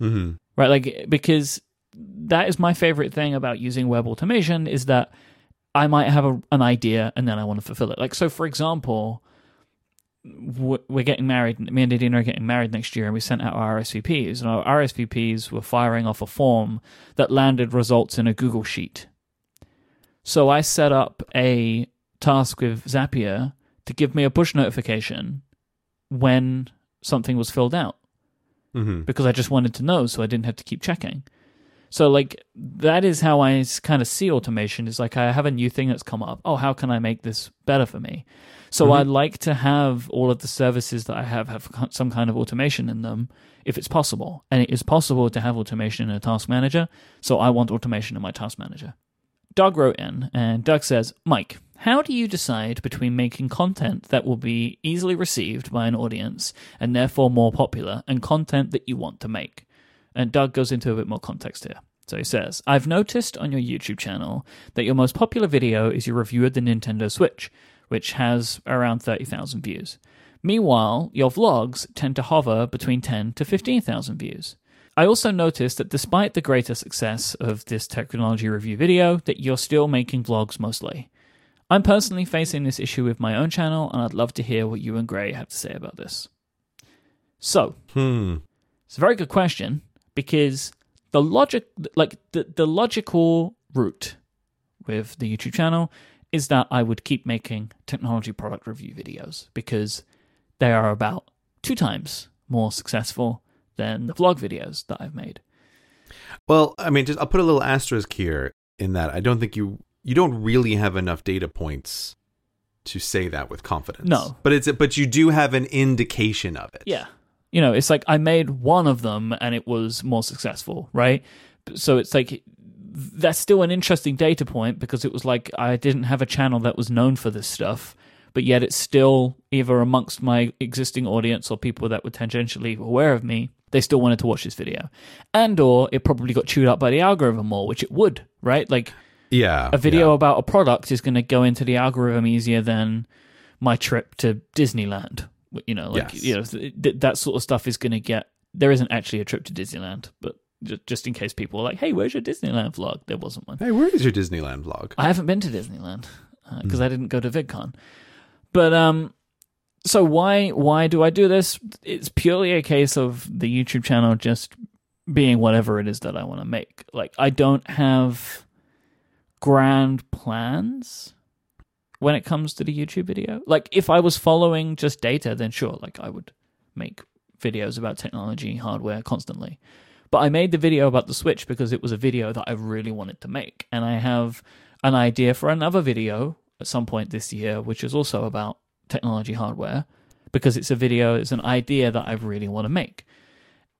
Mhm. Right? Like because that is my favorite thing about using web automation is that I might have a, an idea and then I want to fulfill it. Like so for example, we're getting married. Me and Adina are getting married next year, and we sent out our RSVPs, and our RSVPs were firing off a form that landed results in a Google sheet. So I set up a task with Zapier to give me a push notification when something was filled out Mhm. because I just wanted to know, so I didn't have to keep checking. So like that is how I kind of see automation. Is like I have a new thing that's come up. Oh, how can I make this better for me? So Mhm. I like to have all of the services that I have have some kind of automation in them, if it's possible. And it is possible to have automation in a task manager. So I want automation in my task manager. Doug wrote in, and Doug says, Myke, how do you decide between making content that will be easily received by an audience and therefore more popular and content that you want to make? And Doug goes into a bit more context here. So he says, I've noticed on your YouTube channel that your most popular video is your review of the Nintendo Switch, which has around 30,000 views. Meanwhile, your vlogs tend to hover between 10 to 15,000 views. I also noticed that despite the greater success of this technology review video, that you're still making vlogs mostly. I'm personally facing this issue with my own channel, and I'd love to hear what you and Grey have to say about this. So, Hmm. it's a very good question because the logic, like the, the logical route with the YouTube channel is that I would keep making technology product review videos because they are about two times more successful than the vlog videos that I've made. Well, I mean, just I'll put a little asterisk here in that I don't think you you don't really have enough data points to say that with confidence. No. but it's but you do have an indication of it. Yeah. You know, it's like I made one of them and it was more successful, right? So it's like that's still an interesting data point because it was like I didn't have a channel that was known for this stuff, but yet it's still either amongst my existing audience or people that were tangentially aware of me, they still wanted to watch this video. And or it probably got chewed up by the algorithm more, which it would, right? Like Yeah, a video yeah. about a product is going to go into the algorithm easier than my trip to Disneyland. You know, like Yes. you know th- th- that sort of stuff is going to get. There isn't actually a trip to Disneyland, but ju- just in case people are like, "Hey, where's your Disneyland vlog?" There wasn't one. Hey, where is your Disneyland vlog? I haven't been to Disneyland because Hmm. I didn't go to VidCon. But um, so why why do I do this? It's purely a case of the YouTube channel just being whatever it is that I want to make. Like I don't have grand plans when it comes to the YouTube video. Like if I was following just data, then sure, like I would make videos about technology, hardware constantly. But I made the video about the Switch because it was a video that I really wanted to make. And I have an idea for another video at some point this year, which is also about technology hardware, because it's a video, it's an idea that I really want to make.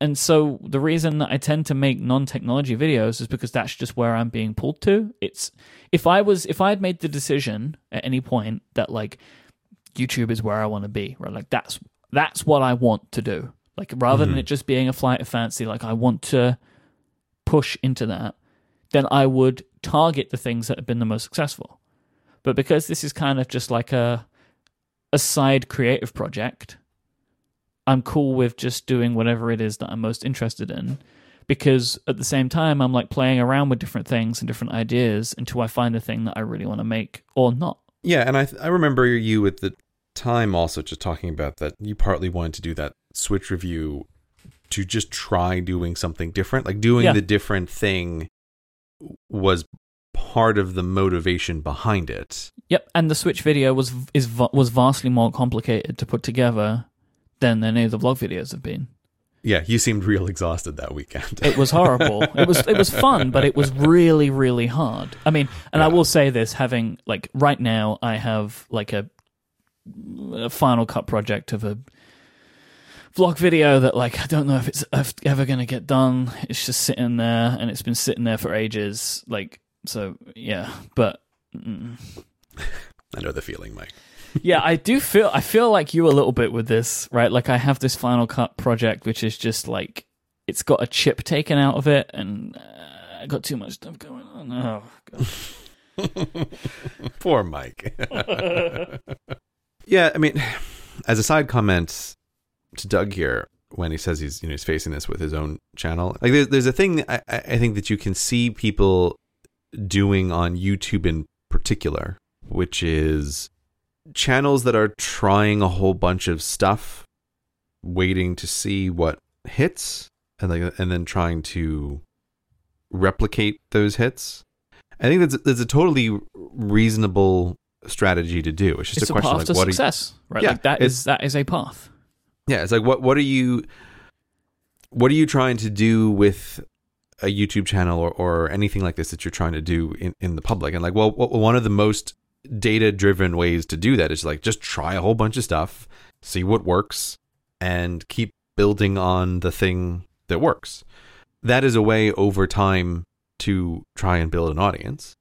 And so the reason that I tend to make non-technology videos is because that's just where I'm being pulled to. It's if I was if I had made the decision at any point that like YouTube is where I want to be, right? Like that's that's what I want to do. Like rather than mm-hmm. it just being a flight of fancy, like I want to push into that, then I would target the things that have been the most successful. But because this is kind of just like a a side creative project, I'm cool with just doing whatever it is that I'm most interested in. Because at the same time, I'm like playing around with different things and different ideas until I find the thing that I really want to make or not. Yeah, and I I remember you at the time also just talking about that you partly wanted to do that Switch review to just try doing something different. Like doing Yeah. the different thing was part of the motivation behind it. Yep, and the Switch video was is was vastly more complicated to put together than any of the vlog videos have been. Yeah, you seemed real exhausted that weekend. It was horrible. it was it was [laughs] fun, but it was really really hard. I mean, and I will say this: having like right now, I have like a, a Final Cut project of a vlog video that like I don't know if it's ever going to get done. It's just sitting there, and it's been sitting there for ages. Like so, yeah. But mm. [laughs] I know the feeling, Myke. Yeah, I do feel I feel like you a little bit with this, right? Like I have this Final Cut project, which is just like it's got a chip taken out of it, and uh, I got too much stuff going on. Oh, God. [laughs] Poor Myke. [laughs] yeah, I mean, as a side comment to Doug here, when he says he's you know he's facing this with his own channel, like there's there's a thing I, I I think that you can see people doing on YouTube in particular, which is channels that are trying a whole bunch of stuff, waiting to see what hits, and like and then trying to replicate those hits. I think that's that's a totally reasonable strategy to do. It's just it's a a, question path like to what success, right? Yeah, like that is that is a path. yeah, it's like what what are you what are you trying to do with a YouTube channel or, or anything like this that you're trying to do in, in the public? And like, well, one of the most data driven ways to do that is like just try a whole bunch of stuff, see what works, and keep building on the thing that works. That is a way over time to try and build an audience.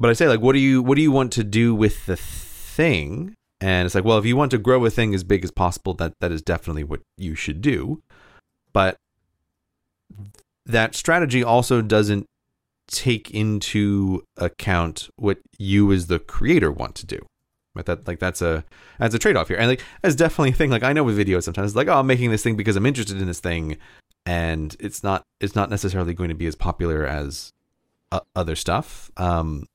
But I say like, what do you what do you want to do with the thing? And it's like, well, if you want to grow a thing as big as possible, that that is definitely what you should do. But that strategy also doesn't take into account what you as the creator want to do. Right? That like that's a that's a trade off here, and like that's definitely a thing. Like I know with videos sometimes, like oh, I'm making this thing because I'm interested in this thing, and it's not it's not necessarily going to be as popular as uh, other stuff. Um,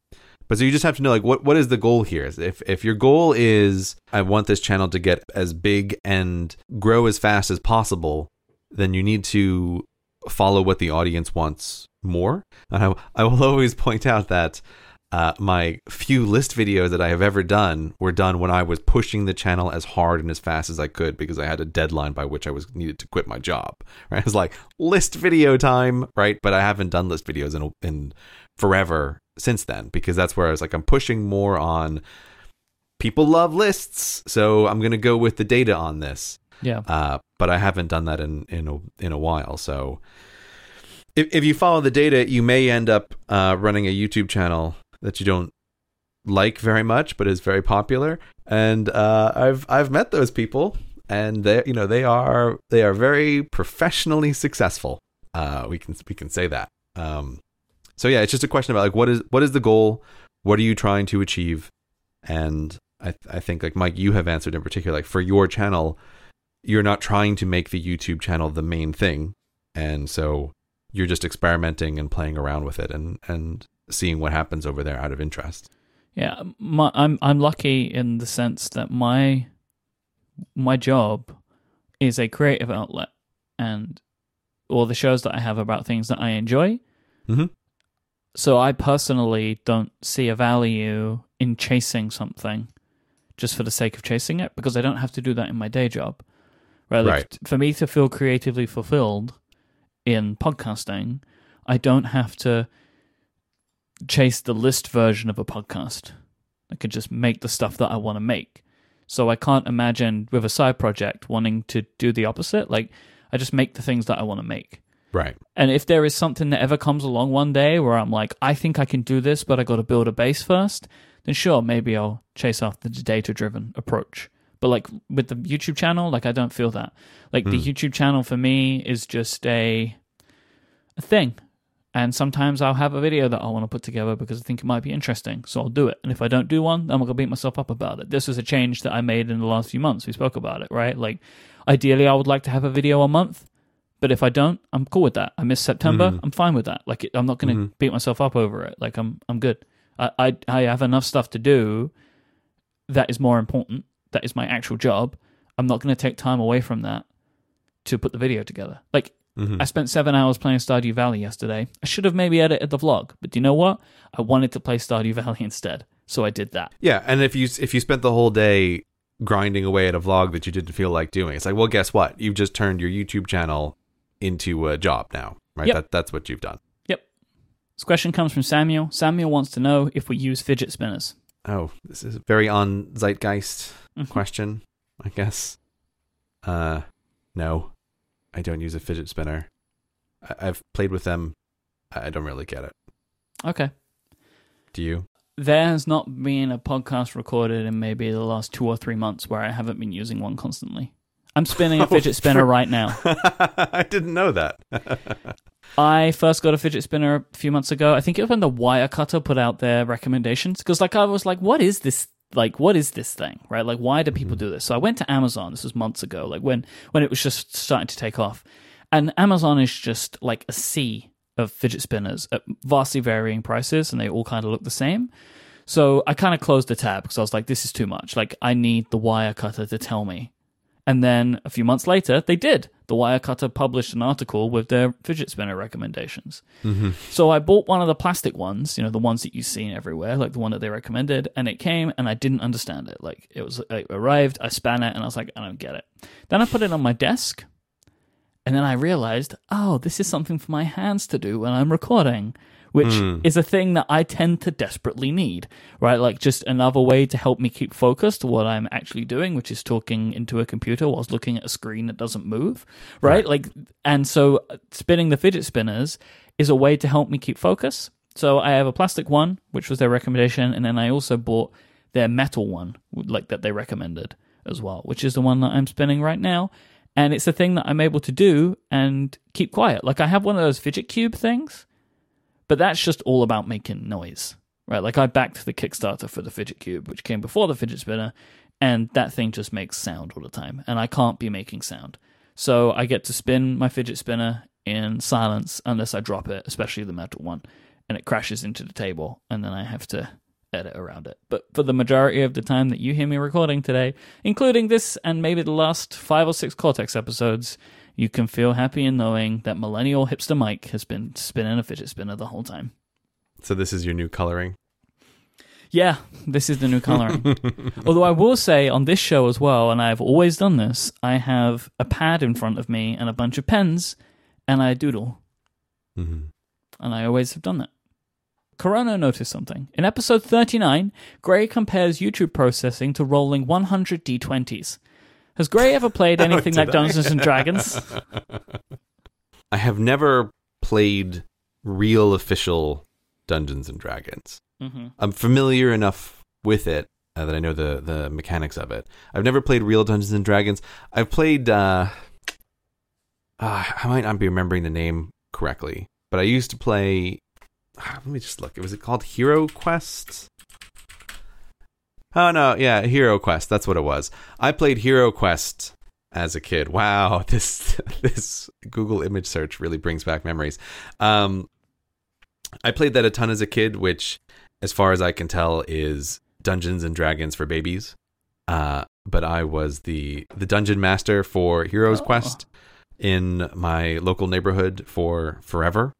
but so you just have to know like what what is the goal here? If if your goal is I want this channel to get as big and grow as fast as possible, then you need to follow what the audience wants more. And I, I will [laughs] always point out that uh, my few list videos that I have ever done were done when I was pushing the channel as hard and as fast as I could because I had a deadline by which I was needed to quit my job. [laughs] Right, I was like list video time, right? But I haven't done list videos in in forever since then because that's where I was like I'm pushing more on people love lists, so I'm gonna go with the data on this. Yeah, Uh, but I haven't done that in in a, in a while. So if if you follow the data, you may end up uh, running a YouTube channel that you don't like very much, but is very popular. And uh, I've I've met those people, and they you know they are they are very professionally successful. Uh, we can we can say that. Um, so yeah, it's just a question about like what is what is the goal? What are you trying to achieve? And I I think like Myke, you have answered in particular. Like for your channel, you're not trying to make the YouTube channel the main thing, and so you're just experimenting and playing around with it and and seeing what happens over there out of interest. yeah. My, I'm I'm lucky in the sense that my my job is a creative outlet, and or the shows that I have about things that I enjoy. Mhm. So I personally don't see a value in chasing something just for the sake of chasing it because I don't have to do that in my day job. Right? Like, Right. For me to feel creatively fulfilled in podcasting, I don't have to chase the list version of a podcast. I could just make the stuff that I want to make. So I can't imagine with a side project wanting to do the opposite. Like I just make the things that I want to make. Right. And if there is something that ever comes along one day where I'm like, I think I can do this, but I got to build a base first, then sure, maybe I'll chase after the data driven approach. But like with the YouTube channel, like I don't feel that. Like the YouTube channel for me is just a a thing. And sometimes I'll have a video that I want to put together because I think it might be interesting. So I'll do it. And if I don't do one, I'm going to beat myself up about it. This was a change that I made in the last few months. We spoke about it, right? Like, ideally, I would like to have a video a month. But if I don't, I'm cool with that. I miss September. Mhm. I'm fine with that. Like, I'm not going to Mhm. beat myself up over it. Like, I'm I'm good. I, I I have enough stuff to do that is more important. That is my actual job. I'm not going to take time away from that to put the video together. Like, Mhm. I spent seven hours playing Stardew Valley yesterday. I should have maybe edited the vlog, but do you know what? I wanted to play Stardew Valley [laughs] instead, so I did that. Yeah, and if you if you spent the whole day grinding away at a vlog that you didn't feel like doing, it's like, well, guess what? You've just turned your YouTube channel into a job now, right? Yep. That that's what you've done. Yep. This question comes from Samuel. Samuel wants to know if we use fidget spinners. Oh, this is very on zeitgeist Mhm. [laughs] question, I guess. Uh, no, I don't use a fidget spinner. I- I've played with them. I don't really get it. Okay. Do you? There has not been a podcast recorded in maybe the last two or three months where I haven't been using one constantly. I'm spinning a [laughs] Oh, fidget spinner right now. [laughs] I didn't know that. I first got a fidget spinner a few months ago. I think it was when the Wirecutter put out their recommendations because, like, I was like, "What is this? Like, what is this thing? Right? Like, why do people mm-hmm. do this?" So I went to Amazon. This was months ago, like when when it was just starting to take off, and Amazon is just like a sea of fidget spinners at vastly varying prices, and they all kind of look the same. So I kind of closed the tab because I was like, "This is too much. Like, I need the Wirecutter to tell me." And then a few months later, they did. The Wirecutter published an article with their fidget spinner recommendations. Mm-hmm. So I bought one of the plastic ones, you know, the ones that you've seen everywhere, like the one that they recommended, and it came and I didn't understand it. Like it was it arrived, I span it, and I was like, I don't get it. Then I put it on my desk, and then I realized, oh, this is something for my hands to do when I'm recording. Which Mm. is a thing that I tend to desperately need, right? Like just another way to help me keep focused to what I'm actually doing, which is talking into a computer whilst looking at a screen that doesn't move, right? Right. Like, and so uh, spinning the fidget spinners is a way to help me keep focus. So I have a plastic one, which was their recommendation, and then I also bought their metal one, like that they recommended as well, which is the one that I'm spinning right now. And it's a thing that I'm able to do and keep quiet. Like I have one of those fidget cube things, but that's just all about making noise, right? Like I backed the Kickstarter for the fidget cube, which came before the fidget spinner, and that thing just makes sound all the time, and I can't be making sound. So I get to spin my fidget spinner in silence unless I drop it, especially the metal one, and it crashes into the table, and then I have to edit around it. But for the majority of the time that you hear me recording today, including this and maybe the last five or six Cortex episodes, you can feel happy in knowing that millennial hipster Myke has been spinning a fidget spinner the whole time. So this is your new coloring. Yeah, this is the new coloring. [laughs] Although I will say on this show as well, and I've always done this, I have a pad in front of me and a bunch of pens, and I doodle. hmm and I always have done that. Corona noticed something. In episode 39, Grey compares YouTube processing to rolling 100 d20s. Has Grey ever played [laughs] anything like I? Dungeons and Dragons? [laughs] I have never played real official Dungeons and Dragons. hmm I'm familiar enough with it uh, that I know the the mechanics of it. I've never played real Dungeons and Dragons. I've played. Uh, uh, I might not be remembering the name correctly, but I used to play. ah, let me just look. Was it called Hero Quest? Oh no, yeah, Hero Quest. That's what it was. I played Hero Quest as a kid. Wow, [laughs] this this Google image search really brings back memories. Um, I played that a ton as a kid, which, as far as I can tell, is Dungeons and Dragons for babies. Uh, but I was the the dungeon master for Heroes Oh. Quest. in my local neighborhood for forever.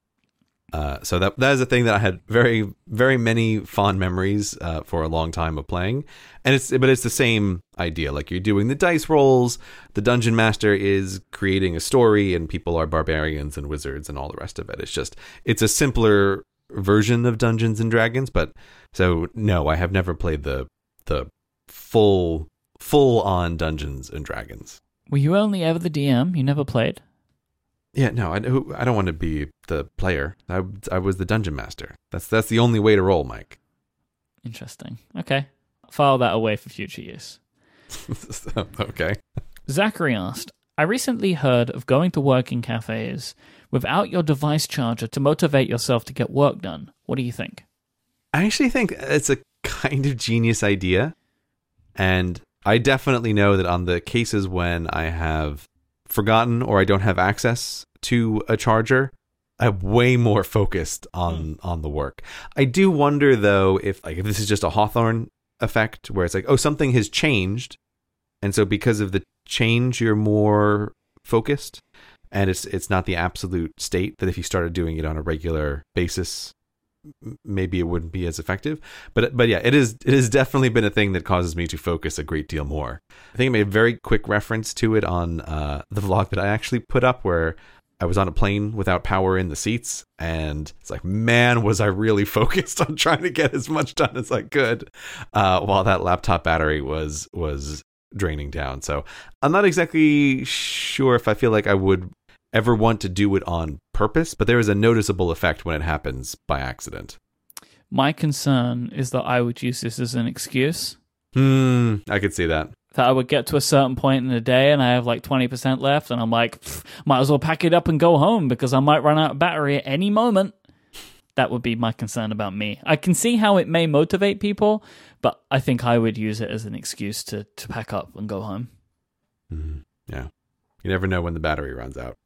Uh, so that that is a thing that I had very very many fond memories uh, for a long time of playing, and it's but it's the same idea. Like you're doing the dice rolls, the dungeon master is creating a story, and people are barbarians and wizards and all the rest of it. It's just it's a simpler version of Dungeons and Dragons. But so no, I have never played the the full full on Dungeons and Dragons. Were you only ever the DM? You never played? Yeah, no, I, I don't want to be the player. I, I was the dungeon master. That's that's the only way to roll, Myke. Interesting. Okay. File that away for future use. [laughs] Okay. Zachary asked, I recently heard of going to work in cafes without your device charger to motivate yourself to get work done. What do you think? I actually think it's a kind of genius idea, and I definitely know that on the cases when I have forgotten or I don't have access to a charger, I'm way more focused on hmm. on the work. I do wonder though if like if this is just a Hawthorne effect where it's like oh something has changed, and so because of the change you're more focused, and it's it's not the absolute state that if you started doing it on a regular basis maybe it wouldn't be as effective but but yeah it is it has definitely been a thing that causes me to focus a great deal more. I think i made a very quick reference to it on uh, the vlog that i actually put up where i was on a plane without power in the seats and it's like man was i really [laughs] focused on trying to get as much done as i could uh, while that laptop battery was was draining down. So i'm not exactly sure if i feel like i would ever want to do it on purpose, but there is a noticeable effect when it happens by accident. My concern is that I would use this as an excuse. Hmm, I could see that. That I would get to a certain point in the day and I have like 20% left, and I'm like, might as well pack it up and go home because I might run out of battery at any moment. That would be my concern about me. I can see how it may motivate people, but I think I would use it as an excuse to, to pack up and go home. Yeah. You never know when the battery runs out.